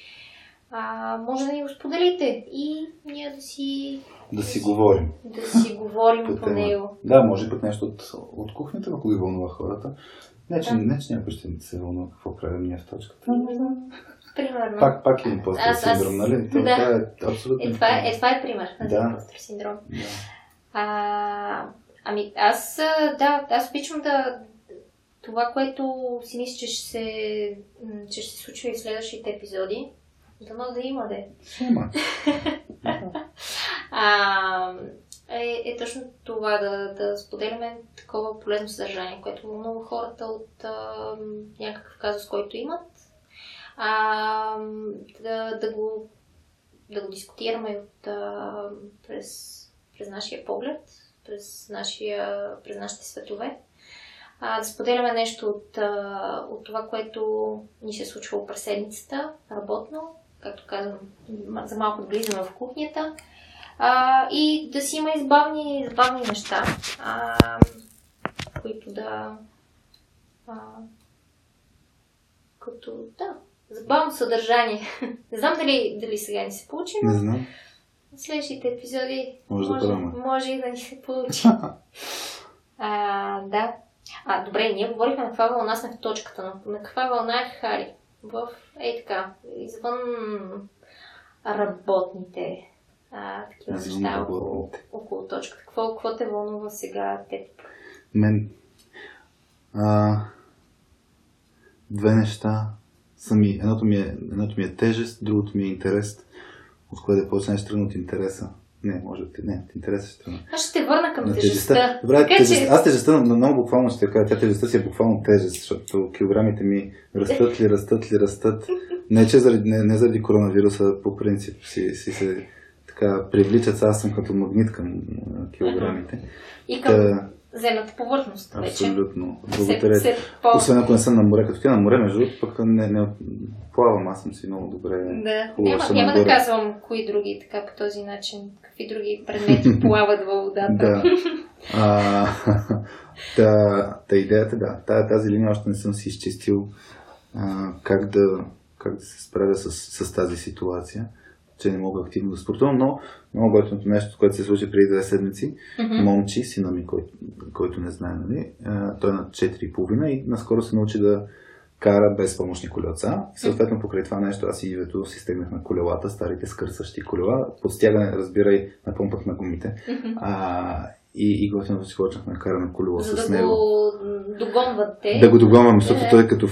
а, може да ни го споделите и ние да си, Да си говорим. да си говорим по по него. Да, може пък нещо от, от кухнята, ако ги вълнува хората. Не, че, Да. не, че някой ще се вълнува какво правим ние в точката. Примерно. Пак, пак е импостър Аз- аз- синдром, нали? Това, да. това е абсолютно. Е, това е, е, това е пример на Да. импостър синдром. Да. А, ами аз, да, аз обичам да това, което си мисля, че ще се, че ще се случва и в следващите епизоди, дано да има да е. Ще има. А, е, е точно това да, да споделяме такова полезно съдържание, което вълнува хората от а, някакъв казус, който имат. А, да, да, го, да го дискутираме от, а, през, през нашия поглед, през, нашия, през нашите светове. А, да споделяме нещо от, от това, което ни се е случвало през седмицата, работно, както казвам, за малко влизаме в кухнята. А, и да си има избавни, забавни неща, а, които да. А, като, да, забавно съдържание. (laughs) Не знам дали, дали сега ни се получи, но Не знам. Следващите епизоди Може да може, пробваме. може и да ни се получи. (laughs) а, да. А, добре, ние говорихме на каква вълна сме в точката, но на каква вълна е Хари? В, ей така, извън работните а, такива неща около, около точката. Какво, какво те вълнува сега теб? Мен. А, две неща са ми. Едното ми, е, едното ми е тежест, другото ми е интерес. От кое да почнеш тръгна от интереса. Не, може да. Не, от интереса ще тръгна. Аз ще те върна към На тежестта. Добре, Така тежест, че, аз тежестта на много буквално ще кажа. Тя тежестта си е буквално тежест, защото килограмите ми растат ли, растат ли, растат. Не, че заради, не, не заради коронавируса, по принцип си, си се така привличат. Аз съм като магнит към килограмите. и към Та, земната повърхност вече. абсолютно. Се, Благодаря. се по... Освен ако не съм на море, като ти на море, между другото, пък не, не плавам, аз съм си много добре. Да, хубаво няма, няма да казвам кои други така по този начин, какви други предмети (laughs) плават във водата. Да. (laughs) А, (laughs) та, та идеята, да. Та, тази линия още не съм си изчистил а, как, да, как да се справя с, с тази ситуация, че не мога активно да спортувам, но много готиното нещо, което се случи преди две седмици. Мгм. Момчи, сина ми, който, който не знае, нали? той е на 4,5 и наскоро се научи да кара без помощни колелца. И съответно покрай това нещо аз и Ивето си стегнахме колелата, старите скърсащи колела. Под стягане, разбирай, напомпахме гумите. Мгм. А, и, и готиното си почнахме да караме колело За с да него. го догонвате. Да го догонваме, защото Е. той като,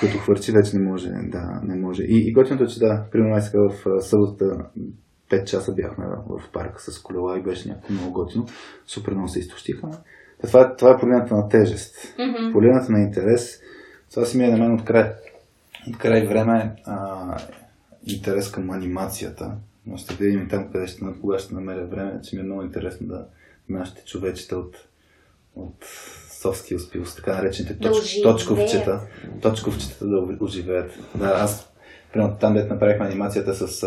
като хвърчи вече не може. Да, не може. И, и готиното е, че да, примерно сега в а, съботата 5 часа бяхме в, парка с колела и беше някакво много готино. Супер много се изтощихме. Това, е- това е полината на тежест. Мгм. Полината на интерес. Това си ми е на мен от край, от край време а, интерес към анимацията. Но ще видим там, къде ще, кога ще намеря време, че ми е много интересно да нашите човечета от, от skills skills, така наречените Да точ, оживеят. точковчета, точковчетата да оживеят. Да, аз, примерно там, дето направихме анимацията с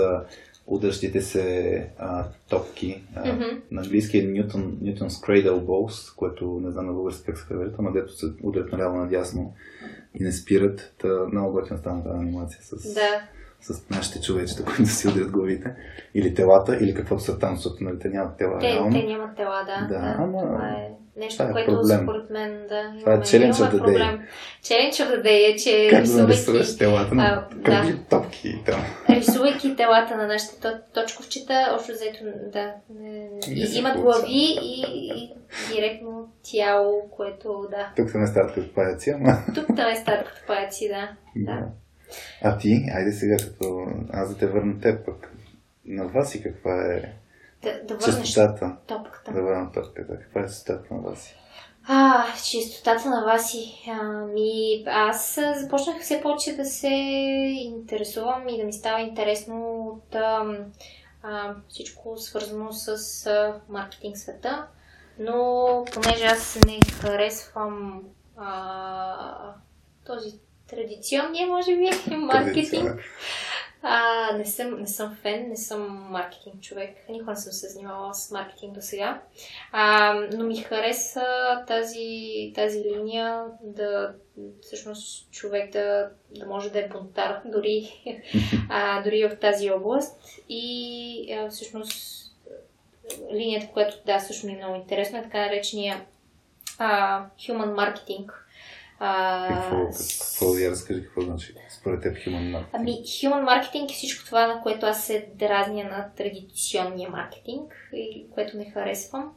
удръщите се а, топки. А, Мгм. На английски е Newton, Newton's Cradle Balls, което не знам на български как се превежда, ама дето се удрят наляво надясно и не спират. Та, много готина стана тази анимация с, Да. С нашите човечета, (laughs) които си удрят главите. Или телата, или каквото са там, защото нали, те нямат тела. Те, реално. те нямат тела, да. Да, ама- Това е нещо, това е което проблем. според мен, да. Това е имаме- имаме of the day. Challenge of the е, че Как да рисувайки, телата на а, да. топки и там. рисувайки телата на нашите то- точковчета, общо взето, да, не, Не имат глави и, и директно тяло, което, да. Тук се не стават като паяци, ама... Тук там е стат като паяци, да. да. А ти, айде сега, като аз да те върна теб пък. На вас и каква е Да, да топката. Да върна топката. Каква е честотата на вас? А, чистотата на Васи. Ами, аз а, започнах все повече да се интересувам и да ми става интересно от ам, а, всичко свързано с а, маркетинг света. Но понеже аз не харесвам а, този традиционния, може би, (laughs) маркетинг, а, не, съм, не съм фен, не съм маркетинг човек. Никога не съм се занимавала с маркетинг до сега. А, но ми хареса тази, тази линия да всъщност човек да, да може да е бунтар дори, (laughs) а, дори в тази област. И а, всъщност линията, която да, също ми е много интересна, е така наречения а, human marketing. А, Какво, какво я разкажи, какво значи според теб human marketing? Ами, human маркетинг е всичко това, на което аз се дразня на традиционния маркетинг, и което не харесвам.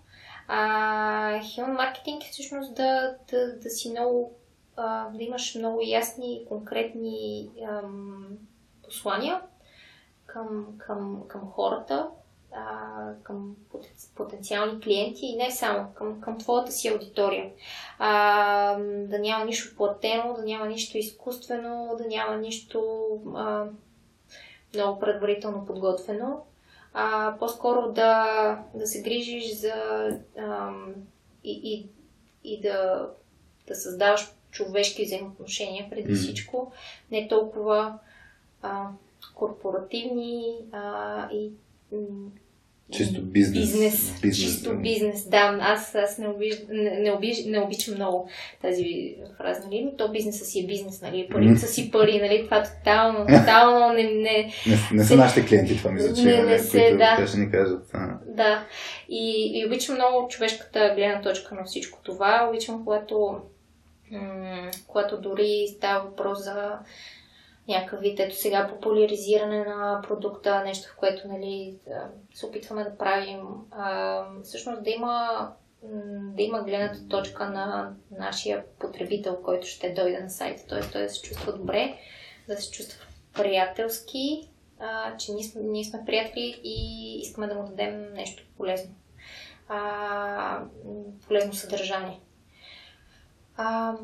А, human маркетинг е всъщност да, да, да си много, а, да имаш много ясни и конкретни ам, послания към, към, към хората, а, към потен- потенциални клиенти и не само, към, към твоята си аудитория. А, да няма нищо платено, да няма нищо изкуствено, да няма нищо а, много предварително подготвено. А, по-скоро да, да се грижиш за ам, и, и, и да, да създаваш човешки взаимоотношения преди Мгм. всичко, не толкова а, корпоративни а, и м, Чисто бизнес. Бизнес. Бизнес, Чисто да. бизнес, да. Аз, аз не, обиж, не, не, обиж, не обичам много тази фраза, нали? Но то бизнеса си е бизнес, нали? Парите са си пари, нали? Това тотално, (laughs) тотално не, не, Не, не са нашите клиенти, това мисля, че Не, не се, които да. ще ни кажат. А, Да. И, и обичам много човешката гледна точка на всичко това. Обичам, когато, м- когато дори става въпрос за някакъв вид, ето сега популяризиране на продукта, нещо в което нали, се опитваме да правим. А, всъщност да има, да има гледната точка на нашия потребител, който ще дойде на сайта. Т.е. той да се чувства добре, да се чувства приятелски, а, че ние сме, ние сме приятели и искаме да му дадем нещо полезно. А, полезно съдържание. А,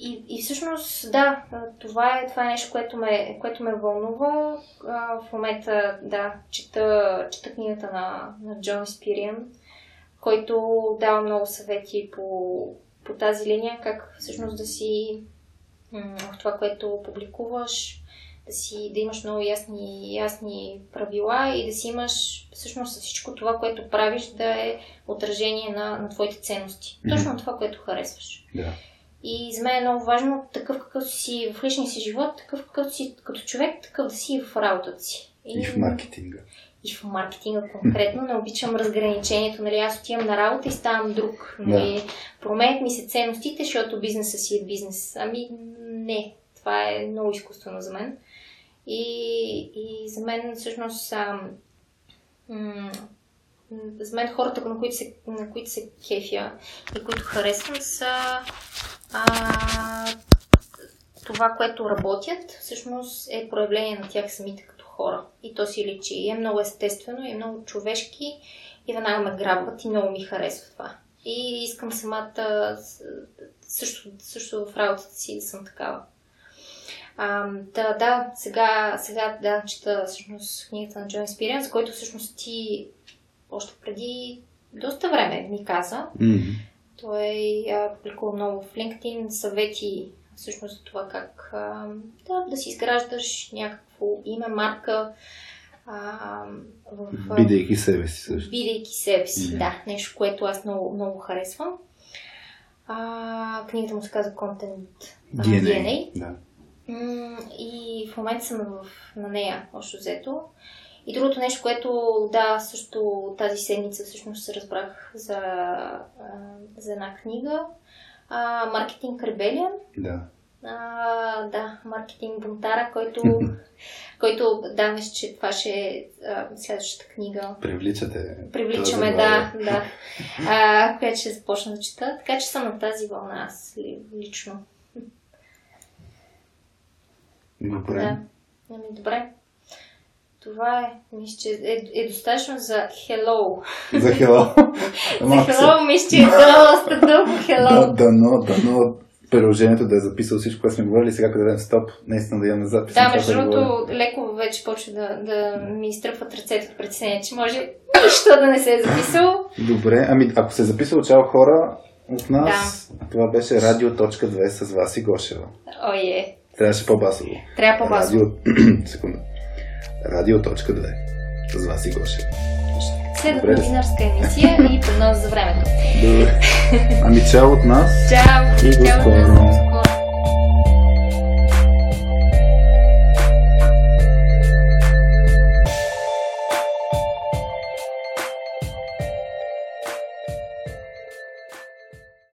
и, и всъщност, да, това е, това е нещо, което ме, което ме вълнува. А, в момента, да, чета, чета книгата на, на Джон Спириан, който дава много съвети по, по тази линия, как всъщност да си в това, което публикуваш, да, си, да имаш много ясни, ясни правила и да си имаш всъщност всичко това, което правиш, да е отражение на, на твоите ценности. Точно това, което харесваш. да. И за мен е много важно такъв какъв си в личния си живот, такъв какъв си като човек, такъв да си и в работата си. И в маркетинга. и в маркетинга конкретно. Не обичам разграничението. Нали, аз отивам на работа и ставам друг. Нали, Да. Променят ми се ценностите, защото бизнеса си е бизнес. Ами не. Това е много изкуствено за мен. И, и за мен всъщност ам, м- за мен хората, на които се, на които се кефя и които харесвам са а, това, което работят, всъщност е проявление на тях самите като хора. И то си личи. И е много естествено, и е много човешки, и веднага ме грабват и много ми харесва това. И искам самата също, също в работата си да съм такава. А, да, да, сега, сега да, чета всъщност книгата на Джон Спириан, за който всъщност ти още преди доста време ми каза. Мгм. Той а, публикува много в LinkedIn съвети всъщност за това как а, да, да си изграждаш някакво име, марка а, в, Бидейки себе си също. бидейки себе си. Мгм. Да, нещо, което аз много, много харесвам. А, книгата му се казва Content а, DNA. Да. И в момента съм в, на нея, общо взето. И другото нещо, което, да, също тази седмица всъщност се разбрах за, а, за една книга. А, Маркетинг Ребелиан. да. А, да, маркетинг бунтара, който, (laughs) който да, мисля, че това ще е следващата книга. Привличате. Привличаме, да, (laughs) да. А, която ще започна да чета. Така че съм на тази вълна аз ли- лично. Добре. Да. Ами, добре. Това е, мисля, че е, е достатъчно за hello. За хело. (laughs) За hello, мисля, че е доста дълго Да, hello. дано, дано приложението да е записало всичко, което сме говорили, сега като дадем стоп, наистина да имаме запис. Да, между другото, леко вече почва да, да ми изтръпват ръцете от притеснение, че може нищо да не се е записало. Добре, ами ако се е записало чао хора от нас, това беше радио.2 с Васи Гошева. Ое, Трябваше по-басово. трябва по-базо. Радио... (clears throat) Секунда. Радио.2 с Васи Гошева. Следва Добре. новинарска емисия и прогноза за времето. Добре. (laughs) Ами чао от нас Чао! и до скоро.